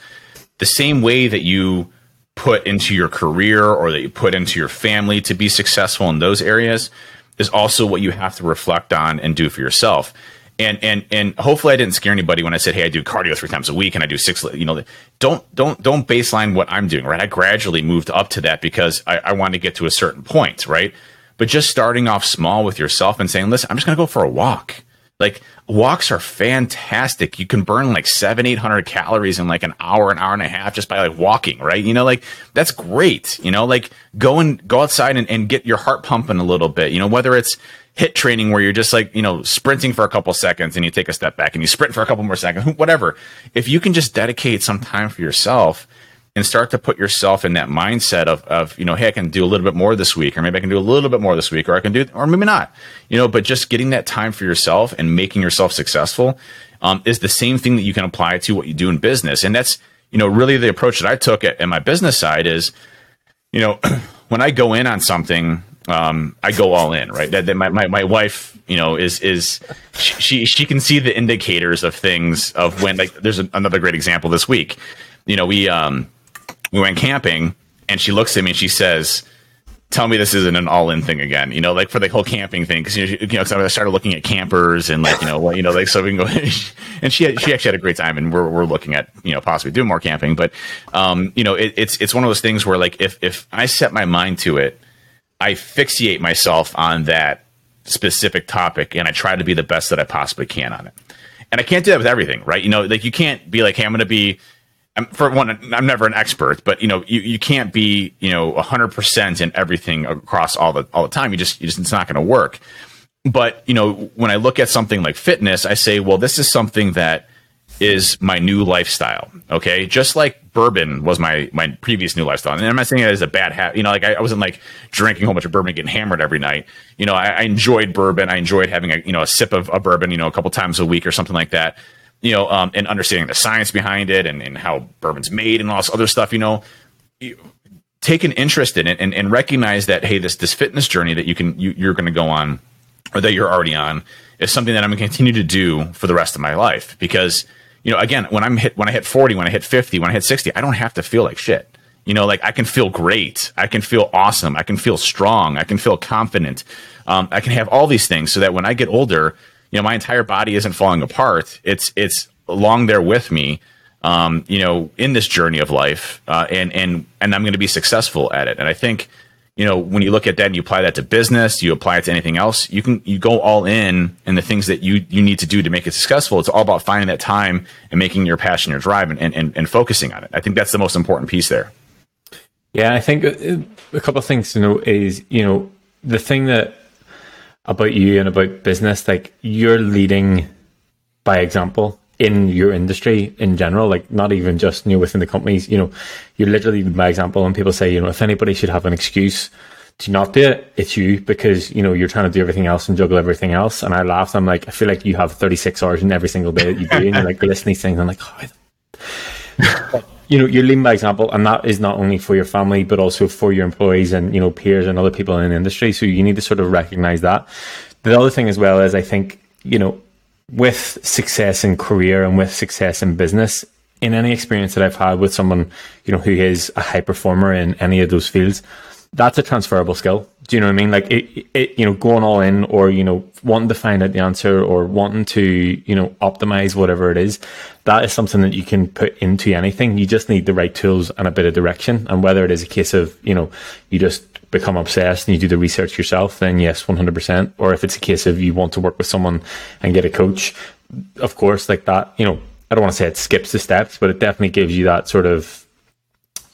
the same way that you put into your career or that you put into your family to be successful in those areas is also what you have to reflect on and do for yourself. And and and hopefully I didn't scare anybody when I said, hey, I do cardio three times a week and I do six. You know, don't don't don't baseline what I'm doing. Right, I gradually moved up to that because I, I wanted to get to a certain point. Right, but just starting off small with yourself and saying, listen, I'm just going to go for a walk. Like walks are fantastic. You can burn like seven, eight hundred calories in like an hour, an hour and a half just by like walking, right? You know, like that's great. You know, like go and go outside and, and get your heart pumping a little bit. You know, whether it's HIIT training where you're just like, you know, sprinting for a couple seconds and you take a step back and you sprint for a couple more seconds, whatever. If you can just dedicate some time for yourself and start to put yourself in that mindset of, of, you know, hey, I can do a little bit more this week, or maybe I can do a little bit more this week, or I can do, or maybe not, you know, but just getting that time for yourself and making yourself successful um, is the same thing that you can apply to what you do in business. And that's, you know, really the approach that I took at, at my business side is, you know, when I go in on something, um, I go all in, right? That, that my, my, my wife, you know, is, is she, she can see the indicators of things of when, like, there's a, another great example this week. You know, we, um, we went camping and she looks at me and she says, tell me this isn't an all-in thing again. You know, like for the whole camping thing, because you know, cause I started looking at campers and like you know, well, you know, like so we can go. and she had, she actually had a great time, and we're we're looking at you know possibly doing more camping. But um, you know, it, it's it's one of those things where like if if I set my mind to it, I fixate myself on that specific topic, and I try to be the best that I possibly can on it. And I can't do that with everything, right? You know, like you can't be like, hey, I'm going to be I'm, for one, I'm never an expert, but you know, you, you can't be, you know, hundred percent in everything across all the, all the time. You just, you just, it's not going to work. But, you know, when I look at something like fitness, I say, well, this is something that is my new lifestyle. Okay. Just like bourbon was my, my previous new lifestyle. And I'm not saying it is a bad habit. You know, like I, I, wasn't like drinking a whole bunch of bourbon getting hammered every night. You know, I, I enjoyed bourbon. I enjoyed having a, you know, a sip of a bourbon, you know, a couple times a week or something like that you know, um, and understanding the science behind it and, and how bourbon's made and all this other stuff, you know, you, take an interest in it and, and recognize that, hey, this, this fitness journey that you can, you, you're going to go on or that you're already on is something that I'm going to continue to do for the rest of my life. Because, you know, again, when I'm hit, when I hit 40, when I hit 50, when I hit 60, I don't have to feel like shit. You know, like I can feel great. I can feel awesome. I can feel strong. I can feel confident. Um, I can have all these things so that when I get older, you know, my entire body isn't falling apart. It's it's along there with me, um, you know, in this journey of life, uh, and and and I'm going to be successful at it. And I think, you know, when you look at that and you apply that to business, you apply it to anything else, you can you go all in in the things that you you need to do to make it successful. It's all about finding that time and making your passion your drive and and, and focusing on it. I think that's the most important piece there. Yeah, I think uh, a couple of things to note is you know the thing that about you and about business, like you're leading by example in your industry in general, like not even just you know within the companies, you know, you're literally by example and people say, you know, if anybody should have an excuse to not do it, it's you because, you know, you're trying to do everything else and juggle everything else. And I laughed. I'm like, I feel like you have 36 hours in every single day that you do. and you're like listening to things. I'm like, oh, you know, you're leading by example, and that is not only for your family, but also for your employees and, you know, peers and other people in the industry. So you need to sort of recognize that. The other thing as well is I think, you know, with success in career and with success in business, in any experience that I've had with someone, you know, who is a high performer in any of those fields, that's a transferable skill. Do you know what I mean? Like it, it, you know, going all in or, you know, wanting to find out the answer or wanting to, you know, optimize whatever it is. That is something that you can put into anything. You just need the right tools and a bit of direction. And whether it is a case of, you know, you just become obsessed and you do the research yourself, then yes, 100%. Or if it's a case of you want to work with someone and get a coach, of course, like that, you know, I don't want to say it skips the steps, but it definitely gives you that sort of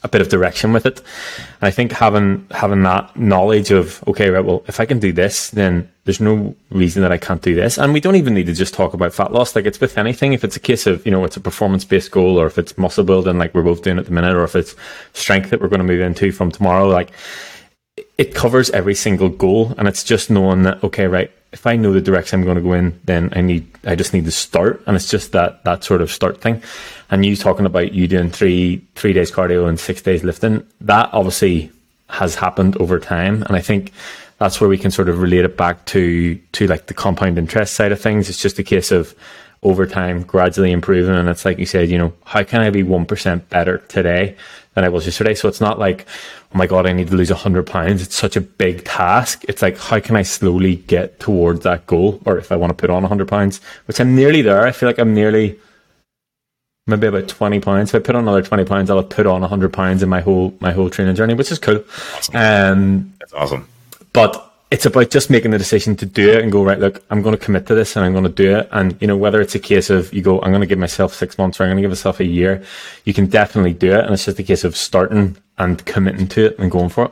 a bit of direction with it. And I think having having that knowledge of okay, right, well, if I can do this, then there's no reason that I can't do this. And we don't even need to just talk about fat loss. Like it's with anything. If it's a case of you know it's a performance based goal, or if it's muscle building, like we're both doing at the minute, or if it's strength that we're going to move into from tomorrow, like it covers every single goal. And it's just knowing that okay, right, if I know the direction I'm going to go in, then I need I just need to start, and it's just that that sort of start thing. And you talking about you doing three three days cardio and six days lifting, that obviously has happened over time, and I think that's where we can sort of relate it back to to like the compound interest side of things. It's just a case of over time gradually improving, and it's like you said, you know, how can I be one percent better today than I was yesterday? So it's not like oh my god, I need to lose hundred pounds. It's such a big task. It's like how can I slowly get towards that goal, or if I want to put on hundred pounds, which I'm nearly there. I feel like I'm nearly maybe about 20 pounds. If I put on another 20 pounds, I'll have put on 100 pounds in my whole, my whole training journey, which is cool. Um, That's awesome. But it's about just making the decision to do it and go, right, look, I'm going to commit to this and I'm going to do it. And, you know, whether it's a case of you go, I'm going to give myself six months or I'm going to give myself a year, you can definitely do it. And it's just a case of starting and committing to it and going for it.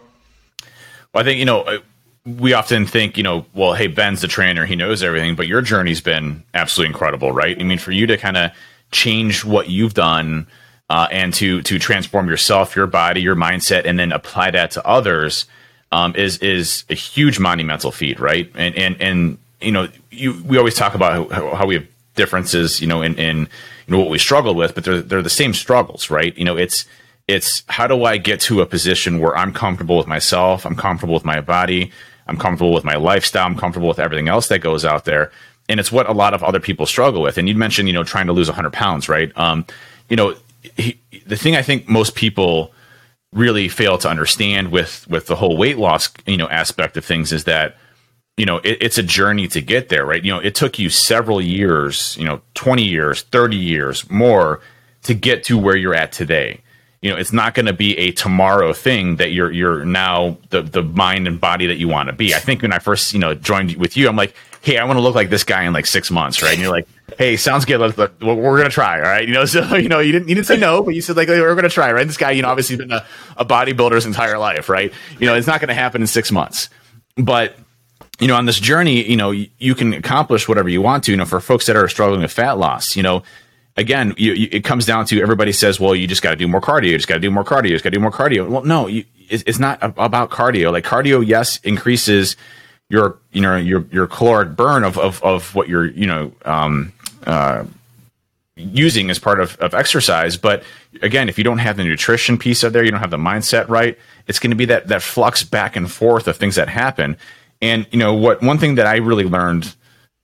Well, I think, you know, we often think, you know, well, hey, Ben's the trainer, he knows everything, but your journey's been absolutely incredible, right? I mean, for you to kind of change what you've done uh, and to to transform yourself, your body, your mindset, and then apply that to others um, is is a huge monumental feat, right? And and and you know, you we always talk about how, how we have differences, you know, in in you know what we struggle with, but they're they're the same struggles, right? You know, it's it's how do I get to a position where I'm comfortable with myself, I'm comfortable with my body, I'm comfortable with my lifestyle, I'm comfortable with everything else that goes out there and it's what a lot of other people struggle with. And you mentioned, you know, trying to lose 100 pounds, right? Um, you know, he, the thing I think most people really fail to understand with with the whole weight loss, you know, aspect of things is that you know it, it's a journey to get there, right? You know, it took you several years, you know, 20 years, 30 years, more to get to where you're at today you know it's not going to be a tomorrow thing that you're you're now the the mind and body that you want to be i think when i first you know joined with you i'm like hey, I want to look like this guy in like six months, right? And you're like, hey, sounds good. Let's, let, we're gonna try, all right? You know, so you know, you didn't you didn't say no, but you said like we're gonna try, right? This guy, you know, obviously been a, a bodybuilder's entire life, right? You know, it's not gonna happen in six months, but you know, on this journey, you know, you, you can accomplish whatever you want to. You know, for folks that are struggling with fat loss, you know, again, you, you, it comes down to everybody says, well, you just got to do more cardio. You just got to do more cardio. You just got to do more cardio. Well, no, you, it's, it's, not about cardio. Like cardio, yes, increases your you know your your caloric burn of of, of what you're you know um, uh, using as part of, of exercise. But again, if you don't have the nutrition piece of there, you don't have the mindset right, it's going to be that that flux back and forth of things that happen. And you know what? One thing that I really learned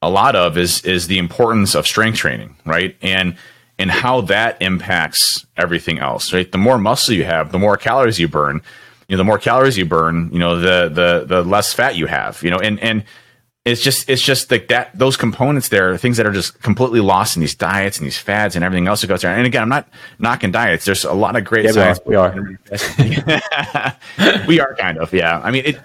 a lot of is is the importance of strength training, right? And and how that impacts everything else, right? The more muscle you have, the more calories you burn you know the more calories you burn you know the the the less fat you have you know and and it's just it's just like that those components there are things that are just completely lost in these diets and these fads and everything else that goes there and again i'm not knocking diets there's a lot of great yeah, science we are we are kind of yeah i mean it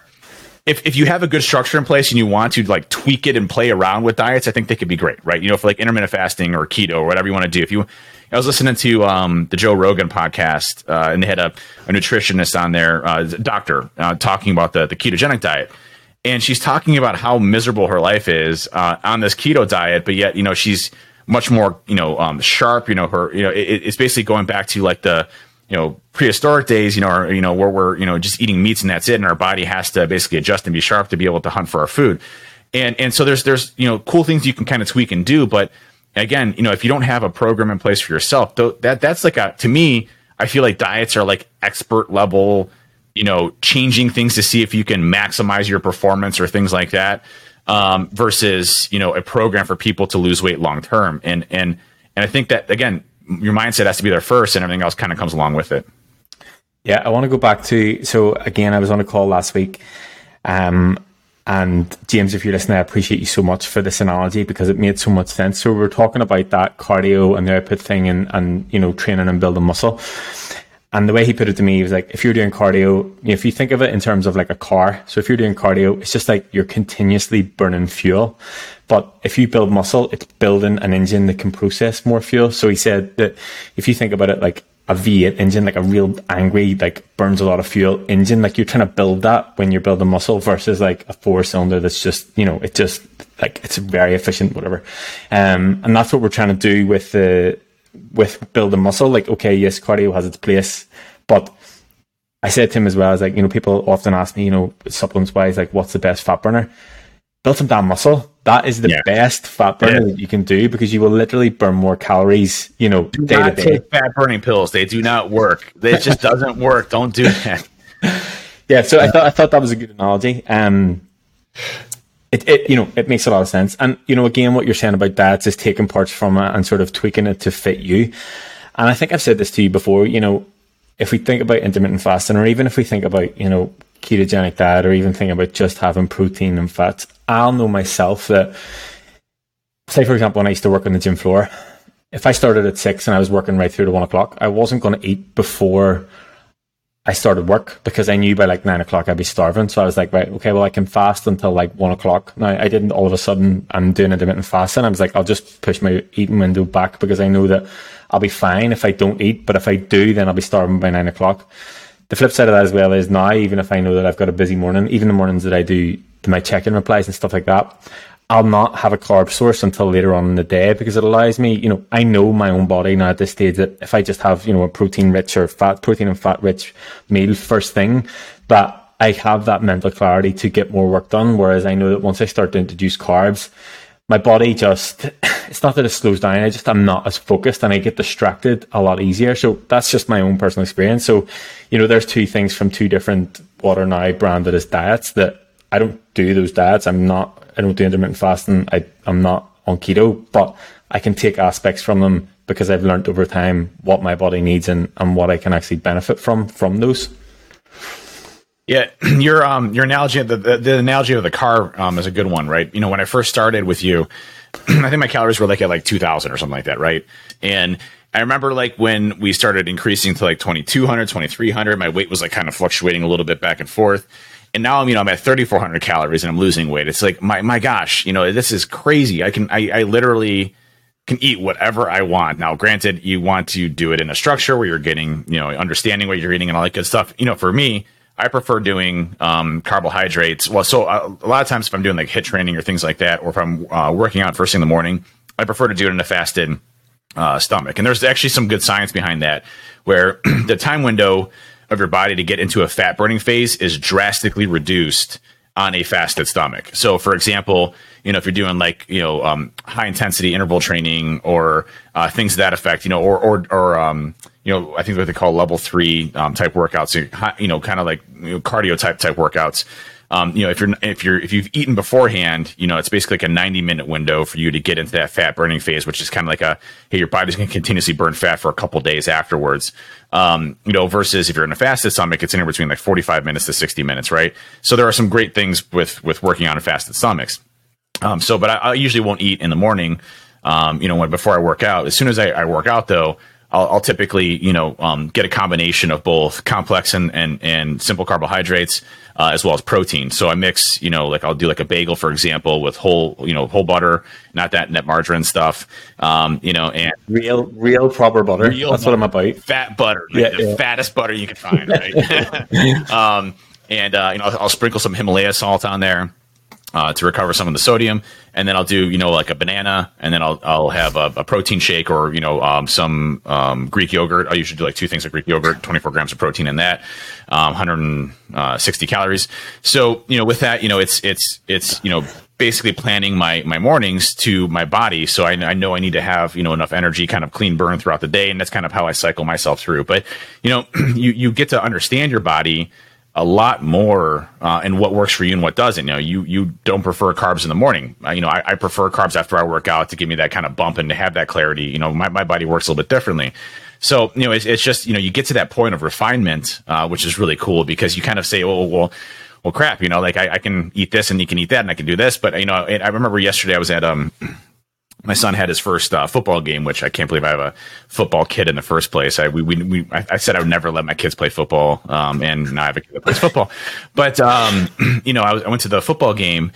if, if you have a good structure in place and you want to like tweak it and play around with diets, I think they could be great, right? You know, for like intermittent fasting or keto or whatever you want to do. If you I was listening to um, the Joe Rogan podcast, uh, and they had a, a nutritionist on there, uh, doctor, uh, talking about the, the ketogenic diet. And she's talking about how miserable her life is uh, on this keto diet, but yet, you know, she's much more, you know, um, sharp. You know, her, you know, it, it's basically going back to like the, you know, prehistoric days, you know, or, you know, where we're, you know, just eating meats and that's it. And our body has to basically adjust and be sharp to be able to hunt for our food. And, and so there's, there's, you know, cool things you can kind of tweak and do, but again, you know, if you don't have a program in place for yourself, th- that that's like a to me, I feel like diets are like expert level, you know, changing things to see if you can maximize your performance or things like that. um, versus you know a program for people to lose weight long term. And and and I think that again, your mindset has to be there first, and everything else kind of comes along with it. Yeah, I want to go back to so again, I was on a call last week. Um, and James, if you're listening, I appreciate you so much for this analogy because it made so much sense. So we are talking about that cardio and the output thing and, and you know, training and building muscle. And the way he put it to me, was like, if you're doing cardio, if you think of it in terms of like a car, so if you're doing cardio, it's just like you're continuously burning fuel. But if you build muscle, it's building an engine that can process more fuel. So he said that if you think about it like a V8 engine, like a real angry, like burns a lot of fuel engine, like you're trying to build that when you're building muscle versus like a four cylinder that's just, you know, it just like it's very efficient, whatever. Um, and that's what we're trying to do with the, with building muscle. Like, okay, yes, cardio has its place, but I said to him as well, I was like, you know, people often ask me, you know, supplements wise, like, what's the best fat burner? Build some damn muscle. That is the yeah. best fat burner yeah. that you can do because you will literally burn more calories, you know, do day not to day. Take fat burning pills. They do not work. It just doesn't work. Don't do that. Yeah, so I thought I thought that was a good analogy. Um, it, it you know it makes a lot of sense, and you know again what you're saying about diets is taking parts from it and sort of tweaking it to fit you. And I think I've said this to you before. You know, if we think about intermittent fasting, or even if we think about you know ketogenic diet, or even think about just having protein and fats, I'll know myself that, say for example, when I used to work on the gym floor, if I started at six and I was working right through to one o'clock, I wasn't going to eat before I started work because I knew by like nine o'clock I'd be starving. So I was like, right, okay, well, I can fast until like one o'clock. Now I didn't all of a sudden, I'm doing intermittent fasting. I was like, I'll just push my eating window back because I know that I'll be fine if I don't eat. But if I do, then I'll be starving by nine o'clock. The flip side of that as well is now, even if I know that I've got a busy morning, even the mornings that I do my check-in replies and stuff like that, I'll not have a carb source until later on in the day because it allows me, you know, I know my own body now at this stage that if I just have, you know, a protein rich or fat, protein and fat rich meal first thing, that I have that mental clarity to get more work done. Whereas I know that once I start to introduce carbs, my body just, it's not that it slows down. I just, I'm not as focused and I get distracted a lot easier. So that's just my own personal experience. So, you know, there's two things from two different what are now branded as diets that I don't do those diets. I'm not I don't do intermittent fasting. I, I'm not on keto, but I can take aspects from them because I've learned over time what my body needs and, and what I can actually benefit from from those. Yeah, your um your analogy the, the, the analogy of the car um is a good one, right? You know, when I first started with you, I think my calories were like at like 2000 or something like that, right? And I remember like when we started increasing to like 2200, 2300, my weight was like kind of fluctuating a little bit back and forth and now I'm you know I'm at 3,400 calories and I'm losing weight. It's like my my gosh, you know this is crazy. I can I, I literally can eat whatever I want. Now, granted, you want to do it in a structure where you're getting you know understanding what you're eating and all that good stuff. You know, for me, I prefer doing um, carbohydrates. Well, so uh, a lot of times if I'm doing like HIIT training or things like that, or if I'm uh, working out first thing in the morning, I prefer to do it in a fasted uh, stomach. And there's actually some good science behind that, where the time window of your body to get into a fat burning phase is drastically reduced on a fasted stomach. So, for example, you know, if you're doing like you know um, high intensity interval training or uh, things to that effect, you know, or or or um, you know, I think what they call level three um, type workouts, you know, kind of like you know, cardio type type workouts um, you know, if you're if you're if you've eaten beforehand, you know, it's basically like a 90 minute window for you to get into that fat burning phase, which is kind of like a hey, your body's going to continuously burn fat for a couple days afterwards. Um, you know, versus if you're in a fasted stomach, it's anywhere between like 45 minutes to 60 minutes, right? So there are some great things with with working on a fasted stomachs. Um, so, but I, I, usually won't eat in the morning. Um, you know, when before I work out. As soon as I, I work out, though, I'll, I'll typically, you know, um, get a combination of both complex and, and, and simple carbohydrates, uh, as well as protein. So I mix, you know, like I'll do like a bagel, for example, with whole, you know, whole butter, not that net margarine stuff, um, you know, and real, real proper butter. Real That's butter, what I'm about. Fat butter, like yeah, the yeah. fattest butter you can find, right? um, and, uh, you know, I'll, I'll sprinkle some Himalaya salt on there uh, to recover some of the sodium, and then I'll do you know like a banana, and then I'll I'll have a, a protein shake or you know um, some um, Greek yogurt. I usually do like two things of Greek yogurt, 24 grams of protein in that, um, 160 uh, calories. So you know with that, you know it's it's it's you know basically planning my my mornings to my body, so I, I know I need to have you know enough energy, kind of clean burn throughout the day, and that's kind of how I cycle myself through. But you know you you get to understand your body a lot more uh, and what works for you and what doesn't. You know, you you don't prefer carbs in the morning. Uh, you know, I, I, prefer carbs after I work out to give me that kind of bump and to have that clarity. You know, my, my body works a little bit differently. So, you know, it's, it's just, you know, you get to that point of refinement, uh, which is really cool because you kind of say, oh, well, well, crap, you know, like I, I, can eat this and you can eat that and I can do this. But, you know, I remember yesterday I was at, um, my son had his first uh, football game, which I can't believe I have a football kid in the first place. I we, we, we I said I would never let my kids play football, um, and now I have a kid that plays football. But um, you know, I, was, I went to the football game,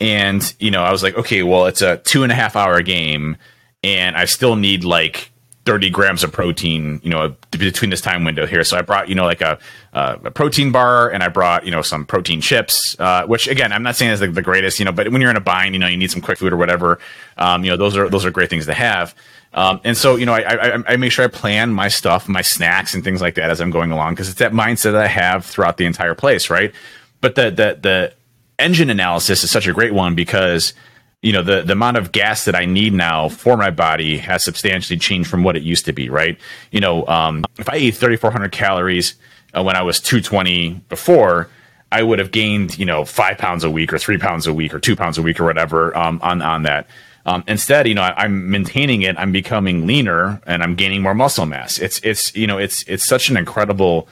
and you know, I was like, okay, well, it's a two and a half hour game, and I still need like 30 grams of protein, you know, between this time window here. So I brought, you know, like a, uh, a protein bar and I brought, you know, some protein chips, uh, which again, I'm not saying is the, the, greatest, you know, but when you're in a bind, you know, you need some quick food or whatever. Um, you know, those are, those are great things to have. Um, and so, you know, I, I, I, make sure I plan my stuff, my snacks and things like that as I'm going along because it's that mindset that I have throughout the entire place. Right. But the, the, the engine analysis is such a great one because, you know the the amount of gas that I need now for my body has substantially changed from what it used to be. Right? You know, um, if I ate 3,400 calories uh, when I was 220 before, I would have gained you know five pounds a week or three pounds a week or two pounds a week or whatever um, on on that. Um, instead, you know, I, am maintaining it. I'm becoming leaner and I'm gaining more muscle mass. It's it's you know it's it's such an incredible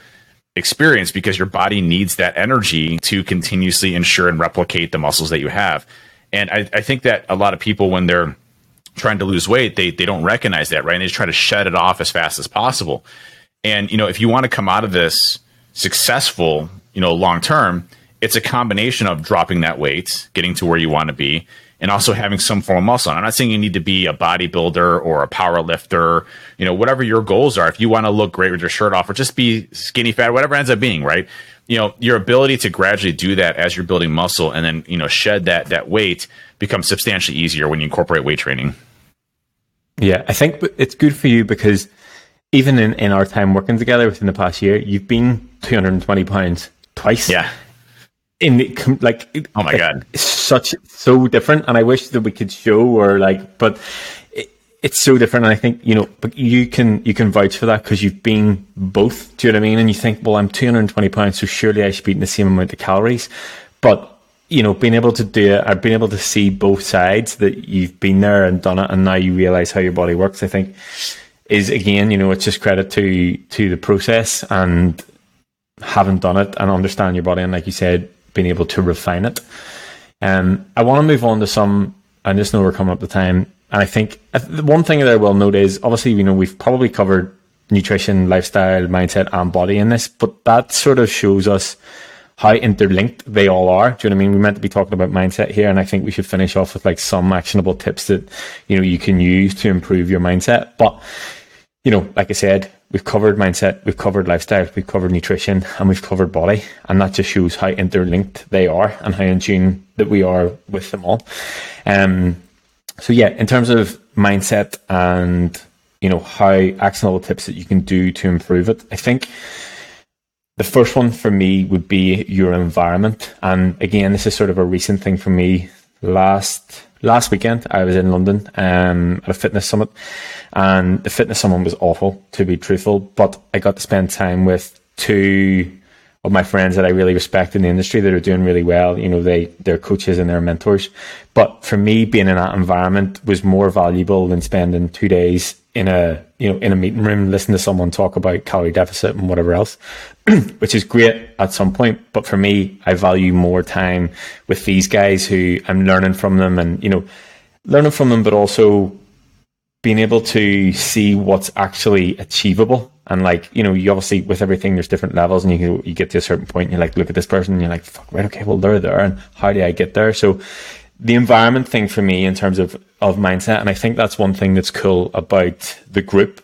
experience because your body needs that energy to continuously ensure and replicate the muscles that you have. And I, I think that a lot of people, when they're trying to lose weight, they, they don't recognize that, right? And they just try to shut it off as fast as possible. And, you know, if you want to come out of this successful, you know, long term, it's a combination of dropping that weight, getting to where you want to be, and also having some form of muscle. I'm not saying you need to be a bodybuilder or a power lifter, you know, whatever your goals are. If you want to look great with your shirt off or just be skinny fat, whatever ends up being, right? You know your ability to gradually do that as you're building muscle and then you know shed that that weight becomes substantially easier when you incorporate weight training. Yeah i think it's good for you because even in, in our time working together within the past year you've been 220 pounds twice. Yeah. In the, like oh my god. such so different and i wish that we could show or like but it's so different. And I think, you know, but you can, you can vouch for that because you've been both. Do you know what I mean? And you think, well, I'm 220 pounds, so surely I should be eating the same amount of calories. But, you know, being able to do it, I've been able to see both sides that you've been there and done it. And now you realize how your body works. I think is again, you know, it's just credit to, to the process and having done it and understand your body. And like you said, being able to refine it. Um, I want to move on to some, I just know we're coming up to time and I think the one thing that I will note is obviously, you know, we've probably covered nutrition, lifestyle, mindset, and body in this, but that sort of shows us how interlinked they all are. Do you know what I mean? We meant to be talking about mindset here, and I think we should finish off with like some actionable tips that you know you can use to improve your mindset. But you know, like I said, we've covered mindset, we've covered lifestyle, we've covered nutrition, and we've covered body, and that just shows how interlinked they are and how in tune that we are with them all. Um, so yeah, in terms of mindset and you know how actionable tips that you can do to improve it, I think the first one for me would be your environment. And again, this is sort of a recent thing for me. Last last weekend, I was in London um, at a fitness summit, and the fitness summit was awful, to be truthful. But I got to spend time with two of my friends that I really respect in the industry that are doing really well. You know, they they're coaches and they're mentors. But for me, being in that environment was more valuable than spending two days in a you know in a meeting room listening to someone talk about calorie deficit and whatever else, which is great at some point. But for me, I value more time with these guys who I'm learning from them and you know learning from them, but also being able to see what's actually achievable and like, you know, you obviously with everything there's different levels and you you get to a certain point and you're like, look at this person and you're like, fuck right, okay, well they're there and how do I get there? So the environment thing for me in terms of, of mindset, and I think that's one thing that's cool about the group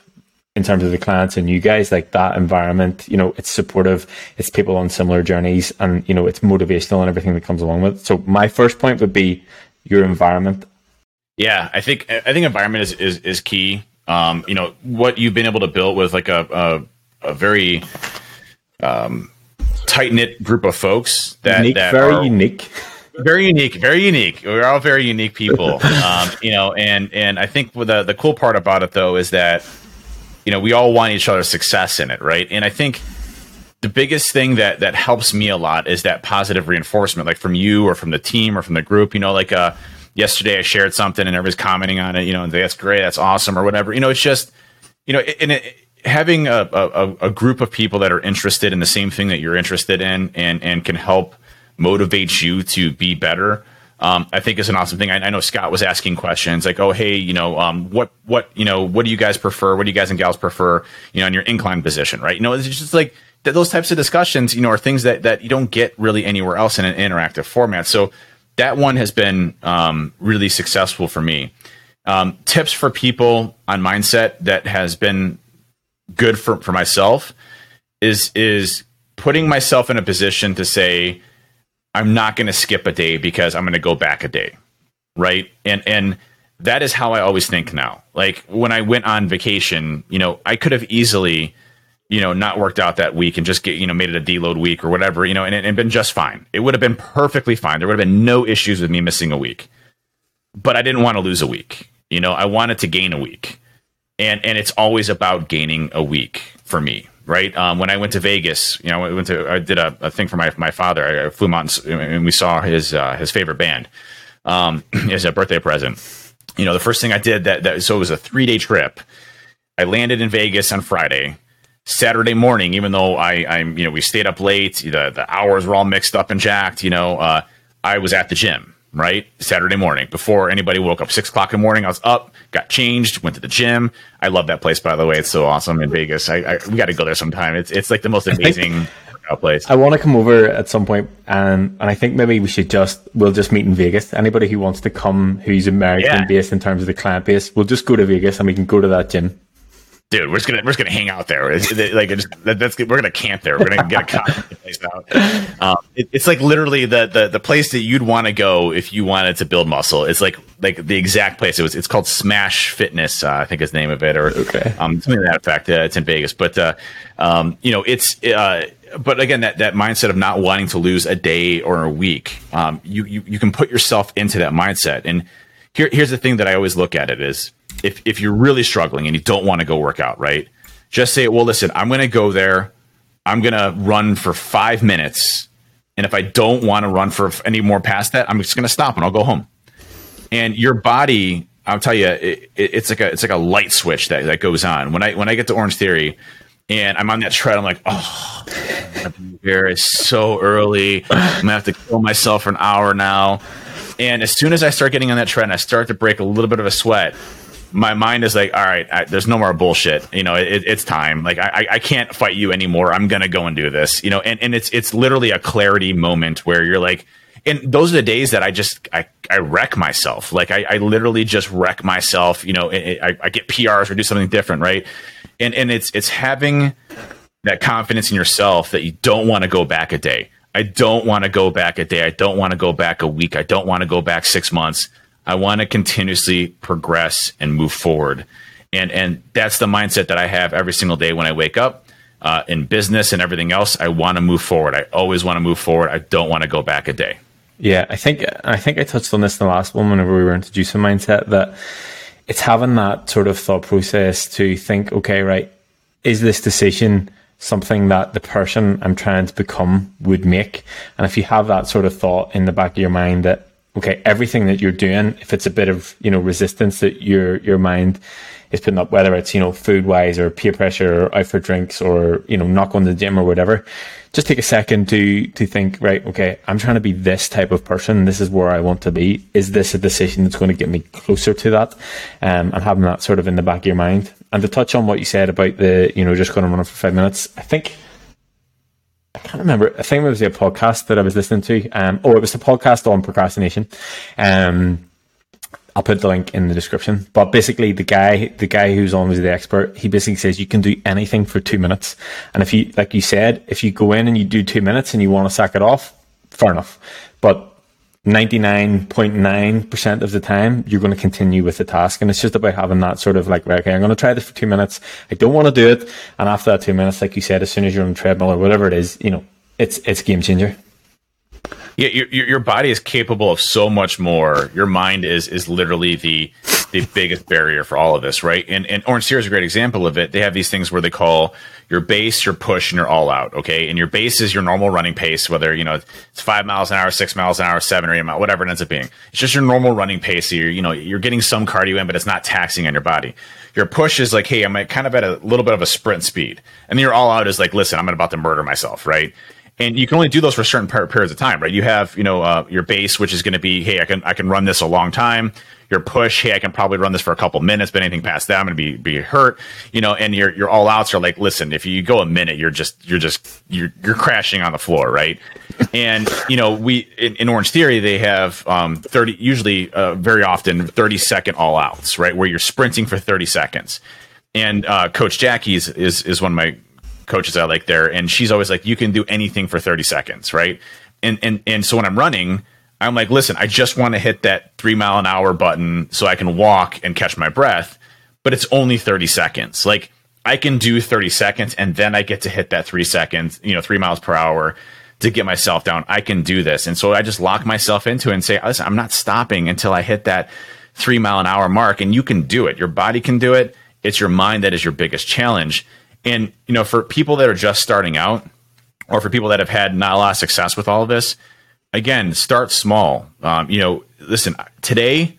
in terms of the clients and you guys, like that environment, you know, it's supportive, it's people on similar journeys and, you know, it's motivational and everything that comes along with it. So my first point would be your environment. Yeah, I think I think environment is, is, is key. Um, you know what you've been able to build with like a a, a very um, tight knit group of folks that, unique, that very are, unique. Very unique very unique. We're all very unique people. Um, you know and and i think the the cool part about it though is that you know we all want each other's success in it right? And i think the biggest thing that that helps me a lot is that positive reinforcement, like from you or from the team or from the group. You know, like uh, yesterday I shared something and everybody's commenting on it. You know, and that's great, that's awesome, or whatever. You know, it's just you know, and it, having a, a, a group of people that are interested in the same thing that you're interested in and and can help motivate you to be better. Um, I think is an awesome thing. I, I, know Scott was asking questions like, "Oh, hey, you know, um, what, what, you know, what do you guys prefer? What do you guys and gals prefer? You know, in your incline position, right? You know, it's just like those types of discussions, you know, are things that that you don't get really anywhere else in an interactive format. So that one has been um, really successful for me. Um, tips for people on mindset that has been good for for myself is is putting myself in a position to say I'm not going to skip a day because I'm going to go back a day, right? And and that is how I always think now. Like when I went on vacation, you know, I could have easily you know, not worked out that week and just get, you know, made it a deload week or whatever, you know, and, and been just fine. It would have been perfectly fine. There would have been no issues with me missing a week. But I didn't want to lose a week. You know, I wanted to gain a week. And and it's always about gaining a week for me, right? Um, when I went to Vegas, you know, I went to I did a, a thing for my my father. I flew out and, and we saw his uh, his favorite band um, as a birthday present. You know, the first thing I did that, that so it was a three day trip. I landed in Vegas on Friday. Saturday morning, even though I, I'm, you know, we stayed up late, the, the hours were all mixed up and jacked, you know, uh, I was at the gym, right? Saturday morning before anybody woke up, six o'clock in the morning. I was up, got changed, went to the gym. I love that place, by the way. It's so awesome in Vegas. I, I we got to go there sometime. It's, it's like the most amazing place. I want to come over at some point, and and I think maybe we should just we'll just meet in Vegas. Anybody who wants to come who's American yeah. based in terms of the client base, we'll just go to Vegas and we can go to that gym dude, we're just gonna we're just gonna hang out there. It's, like it's, that's we're gonna camp there. We're gonna get a coffee place out. Um, it, it's like literally the, the the place that you'd want to go if you wanted to build muscle. It's like like the exact place. It was it's called Smash Fitness, uh, I think is the name of it, or okay. um, something to that effect. Uh, it's in Vegas, but uh, um, you know it's. Uh, but again, that, that mindset of not wanting to lose a day or a week, um, you, you you can put yourself into that mindset. And here, here's the thing that I always look at it is if if you're really struggling and you don't want to go work out, right? Just say, well, listen, I'm going to go there. I'm going to run for five minutes. And if I don't want to run for any more past that, I'm just going to stop and I'll go home. And your body, I'll tell you, it, it, it's like a it's like a light switch that, that goes on. When I when I get to Orange Theory and I'm on that tread, I'm like, oh, here it's so early. I'm gonna have to kill myself for an hour now. And as soon as I start getting on that tread and I start to break a little bit of a sweat, my mind is like, all right, I, there's no more bullshit. You know, it, it's time. Like I, I can't fight you anymore. I'm gonna go and do this. You know, and, and it's it's literally a clarity moment where you're like, and those are the days that I just I, I wreck myself. Like I, I literally just wreck myself. You know, I, I get PRs or do something different, right? And and it's it's having that confidence in yourself that you don't want to go back a day. I don't want to go back a day. I don't want to go back a week. I don't want to go back six months. I want to continuously progress and move forward. And and that's the mindset that I have every single day when I wake up. Uh, in business and everything else, I want to move forward. I always want to move forward. I don't want to go back a day. Yeah, I think I think I touched on this in the last one whenever we were introducing mindset that it's having that sort of thought process to think, okay, right, is this decision something that the person I'm trying to become would make? And if you have that sort of thought in the back of your mind that okay, everything that you're doing, if it's a bit of, you know, resistance that your, your mind is putting up, whether it's, you know, food wise or peer pressure or out for drinks or, you know, not going to the gym or whatever, just take a second to, to think, right, okay, I'm trying to be this type of person. This is where I want to be. Is this a decision that's going to get me closer to that? Um, and having that sort of in the back of your mind. And to touch on what you said about the, you know, just going to run for five minutes, I think, I can't remember. I think it was a podcast that I was listening to. Um, oh, it was a podcast on procrastination. Um, I'll put the link in the description. But basically, the guy, the guy who's on was the expert. He basically says you can do anything for two minutes, and if you, like you said, if you go in and you do two minutes and you want to sack it off, fair enough. But 99.9% of the time, you're going to continue with the task. And it's just about having that sort of like, okay, I'm going to try this for two minutes. I don't want to do it. And after that two minutes, like you said, as soon as you're on the treadmill or whatever it is, you know, it's, it's game changer. Yeah. Your, your body is capable of so much more. Your mind is, is literally the, the biggest barrier for all of this, right? And, and Orange Theory is a great example of it. They have these things where they call your base, your push, and your all out. Okay. And your base is your normal running pace, whether, you know, it's five miles an hour, six miles an hour, seven or eight miles, whatever it ends up being. It's just your normal running pace. So you're, you know, you're getting some cardio in, but it's not taxing on your body. Your push is like, hey, I'm kind of at a little bit of a sprint speed. And then your all out is like, listen, I'm about to murder myself, right? and you can only do those for certain periods of time, right? You have, you know, uh, your base, which is going to be, hey, I can I can run this a long time your push, hey, I can probably run this for a couple minutes, but anything past that, I'm going to be be hurt, you know. And your your all outs are like, listen, if you go a minute, you're just you're just you're you're crashing on the floor, right? and you know, we in, in Orange Theory they have um, thirty, usually uh, very often thirty second all outs, right, where you're sprinting for thirty seconds. And uh, Coach Jackie is, is is one of my coaches I like there, and she's always like, you can do anything for thirty seconds, right? And and and so when I'm running I'm like, listen, I just want to hit that three mile an hour button so I can walk and catch my breath, but it's only 30 seconds. Like I can do 30 seconds and then I get to hit that three seconds, you know, three miles per hour to get myself down. I can do this. And so I just lock myself into it and say, listen, I'm not stopping until I hit that three mile an hour mark. And you can do it. Your body can do it. It's your mind that is your biggest challenge. And, you know, for people that are just starting out or for people that have had not a lot of success with all of this, again, start small. Um, you know, listen, today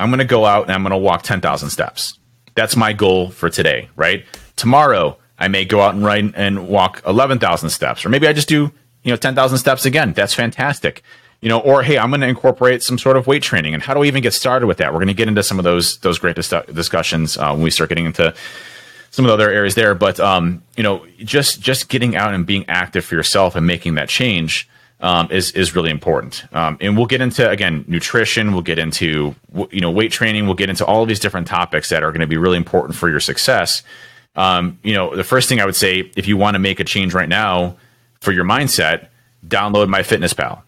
I'm going to go out and I'm going to walk 10,000 steps. That's my goal for today, right? Tomorrow I may go out and run and walk 11,000 steps, or maybe I just do, you know, 10,000 steps again. That's fantastic. You know, or hey, I'm going to incorporate some sort of weight training. And how do we even get started with that? We're going to get into some of those those great dis- discussions uh, when we start getting into some of the other areas there. But um, you know, just just getting out and being active for yourself and making that change um, is is really important. Um, and we'll get into again nutrition. We'll get into you know weight training. We'll get into all of these different topics that are going to be really important for your success. Um, you know, the first thing I would say, if you want to make a change right now for your mindset, download MyFitnessPal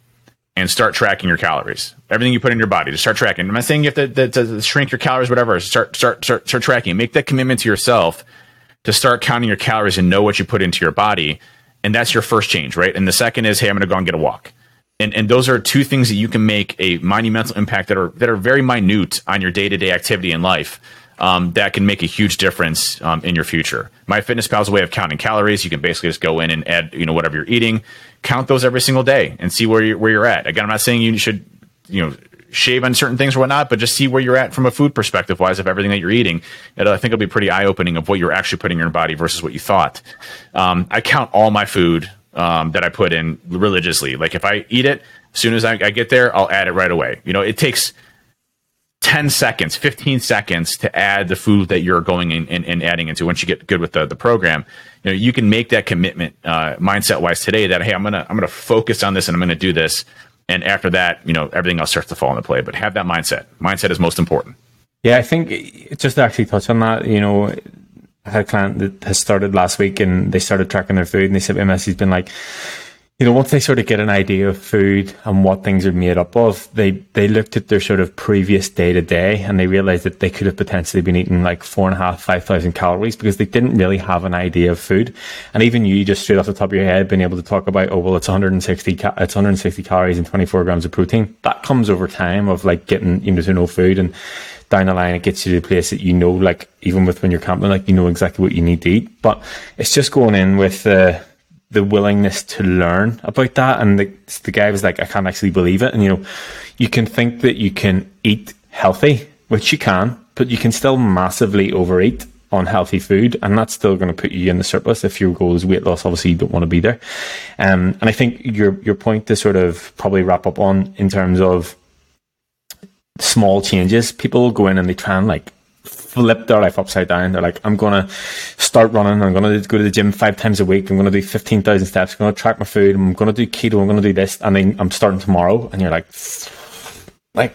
and start tracking your calories. Everything you put in your body, to start tracking. I'm not saying you have to, to, to shrink your calories, whatever. Start, start, start, start tracking. Make that commitment to yourself to start counting your calories and know what you put into your body and that's your first change, right? And the second is, hey, I'm going to go and get a walk. And, and those are two things that you can make a monumental impact that are that are very minute on your day to day activity in life. Um, that can make a huge difference um, in your future. MyFitnessPal is a way of counting calories. You can basically just go in and add, you know, whatever you're eating, count those every single day, and see where you're where you're at. Again, I'm not saying you should, you know, shave on certain things or whatnot, but just see where you're at from a food perspective wise of everything that you're eating. It, I think it'll be pretty eye opening of what you're actually putting in your body versus what you thought. Um, I count all my food um, that I put in religiously. Like if I eat it, as soon as I, I get there, I'll add it right away. You know, it takes 10 seconds, 15 seconds to add the food that you're going in and, adding into once you get good with the, the program. You know, you can make that commitment uh, mindset wise today that, hey, I'm going to, I'm going to focus on this and I'm going to do this and after that, you know, everything else starts to fall into play. But have that mindset. Mindset is most important. Yeah, I think just to actually touch on that, you know, I had a client that has started last week and they started tracking their food and they said MS has been like, you know, once they sort of get an idea of food and what things are made up of, they, they looked at their sort of previous day to day and they realized that they could have potentially been eating like four and a half, five thousand calories because they didn't really have an idea of food. And even you just straight off the top of your head being able to talk about, oh, well, it's 160, ca- it's 160 calories and 24 grams of protein. That comes over time of like getting, you know, to know food and down the line, it gets you to the place that you know, like even with when you're camping, like you know exactly what you need to eat. But it's just going in with, uh, the willingness to learn about that. And the, the guy was like, I can't actually believe it. And, you know, you can think that you can eat healthy, which you can, but you can still massively overeat on healthy food, and that's still going to put you in the surplus if your goal is weight loss. Obviously, you don't want to be there. Um, and I think your your point to sort of probably wrap up on in terms of small changes. People go in and they try and like flip their life upside down. They're like, I'm gonna start running. I'm gonna go to the gym five times a week. I'm gonna do fifteen thousand steps. I'm gonna track my food. I'm gonna do keto. I'm gonna do this, and then I'm starting tomorrow. And you're like, like,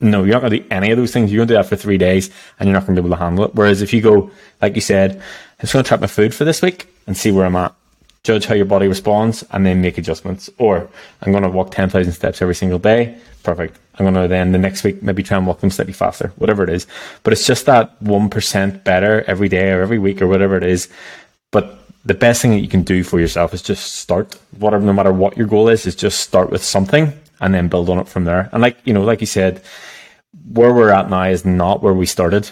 no, you're not gonna do any of those things. You're gonna do that for three days, and you're not gonna be able to handle it. Whereas if you go, like you said, I'm just gonna track my food for this week and see where I'm at judge how your body responds, and then make adjustments. Or I'm to walk 10,000 steps every single day. Perfect. I'm going to then the next week maybe try and walk them slightly faster, whatever it is. But it's just that 1% better every day or every week or whatever it is. But the best thing that you can do for yourself is just start. Whatever, no matter what your goal is, is just start with something and then build on it from there. And like, you know, like you said, where we're at now is not where we started.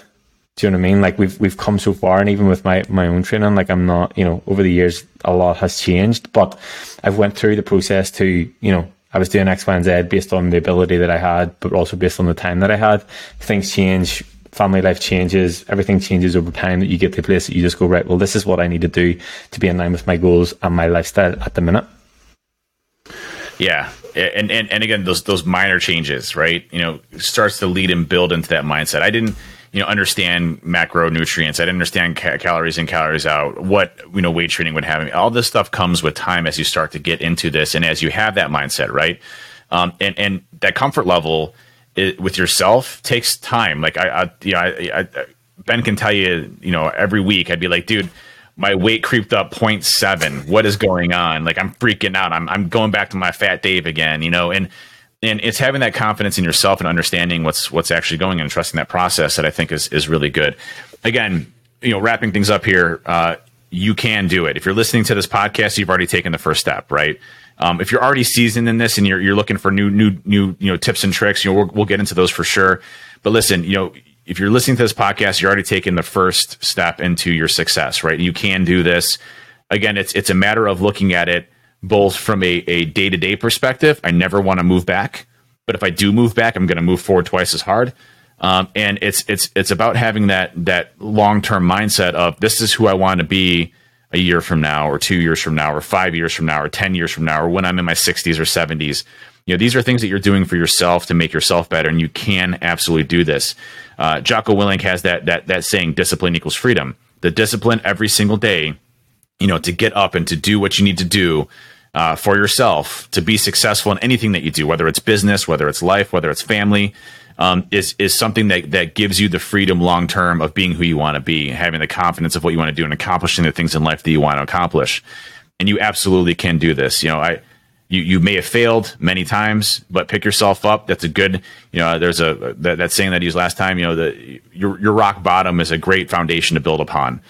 Do you know what I mean? Like we've we've come so far, and even with my my own training, like I'm not, you know, over the years a lot has changed, but I've went through the process to, you know, I was doing X, Y, and Z based on the ability that I had, but also based on the time that I had. Things change, family life changes, everything changes over time. That you get to a place that you just go right. Well, this is what I need to do to be in line with my goals and my lifestyle at the minute. Yeah, and and and again, those those minor changes, right? You know, starts to lead and build into that mindset. I didn't you know understand macronutrients. I didn't understand ca- calories in, calories out. What you know weight training would have. All this stuff comes with time as you start to get into this, and as you have that mindset, right? Um, and and that comfort level it, with yourself takes time. Like I, I you know, I, I, Ben can tell you, you know, every week I'd be like, dude, my weight creeped up 0.7. What is going on? Like I'm freaking out. I'm I'm going back to my fat Dave again, you know, and and it's having that confidence in yourself and understanding what's what's actually going and trusting that process that I think is is really good. Again, you know, wrapping things up here, uh, you can do it. If you're listening to this podcast, you've already taken the first step, right? Um, if you're already seasoned in this and you're you're looking for new new new you know tips and tricks, you know, we'll, we'll get into those for sure. But listen, you know, if you're listening to this podcast, you're already taking the first step into your success, right? You can do this. Again, it's it's a matter of looking at it both from a, a day-to-day perspective i never want to move back but if i do move back i'm going to move forward twice as hard. Um, and it's it's it's about having that that long-term mindset of this is who i want to be a year from now or two years from now or five years from now or 10 years from now or when i'm in my 60s or 70s you know these are things that you're doing for yourself to make yourself better and you can absolutely do this. Uh, jocko willink has that that that saying discipline equals freedom. The discipline every single day you know to get up and to do what you need to do uh, for yourself to be successful in anything that you do, whether it's business, whether it's life, whether it's family, um, is is something that that gives you the freedom long term of being who you want to be, having the confidence of what you want to do, and accomplishing the things in life that you want to accomplish. And you absolutely can do this. You know, I you you may have failed many times, but pick yourself up. That's a good. You know, there's a that, that saying that I used last time. You know, the your your rock bottom is a great foundation to build upon.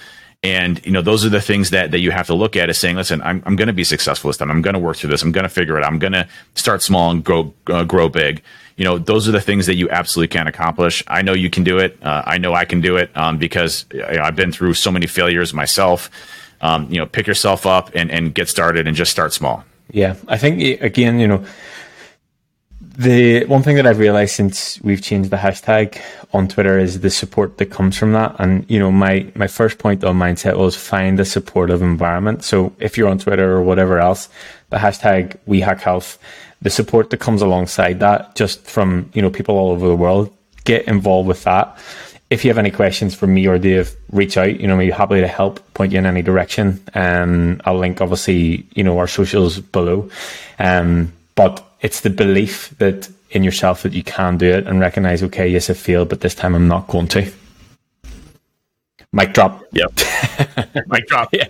And you know, those are the things that that you have to look at is saying, listen, I'm I'm going to be successful this time. I'm going to work through this. I'm going to figure it out. I'm going to start small and grow uh, grow big. You know, those are the things that you absolutely can accomplish. I know you can do it. Uh, I know I can do it um, because you know, I've been through so many failures myself. Um, you know, pick yourself up and and get started and just start small. Yeah, I think again, you know, the one thing that I've realized since we've changed the hashtag on Twitter is the support that comes from that. And, you know, my, my first point on mindset was find a supportive environment. So if you're on Twitter or whatever else, the hashtag we hack health, the support that comes alongside that just from, you know, people all over the world, get involved with that. If you have any questions for me or Dave, reach out. You know, we're happy to help point you in any direction. Um, I'll link obviously, you know, our socials below. Um, but it's the belief that in yourself that you can do it and recognize, okay, yes, I failed, but this time I'm not going to. Mic drop. Yep. Mic drop. Yeah.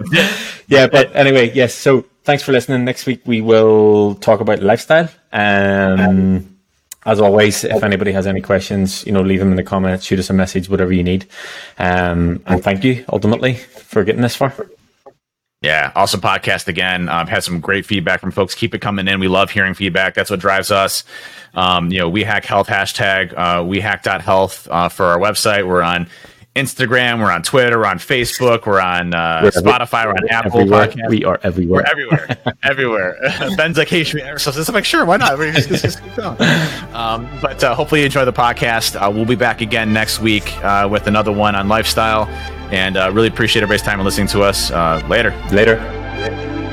yeah, but anyway, yes. So thanks for listening. Next week we will talk about lifestyle. Um, as always, if anybody has any questions, you know, leave them in the comments, shoot us a message, whatever you need. Um, and thank you ultimately for getting this far. Yeah, awesome podcast again. Um, had some great feedback from folks. Keep it coming in. We love hearing feedback. That's what drives us. Um, you know, we hack health hashtag uh, we hack health uh, for our website. We're on Instagram. We're on Twitter. We're on Facebook. We're on uh, we're Spotify. We're on Apple everywhere. Podcast. We are everywhere. We're everywhere. everywhere. Ben's like, hey, should we so I'm like, sure, why not? we just, just keep going. Um, but uh, hopefully you enjoy the podcast. Uh, we'll be back again next week uh, with another one on lifestyle. And uh, really appreciate everybody's time and listening to us. Uh, later. Later.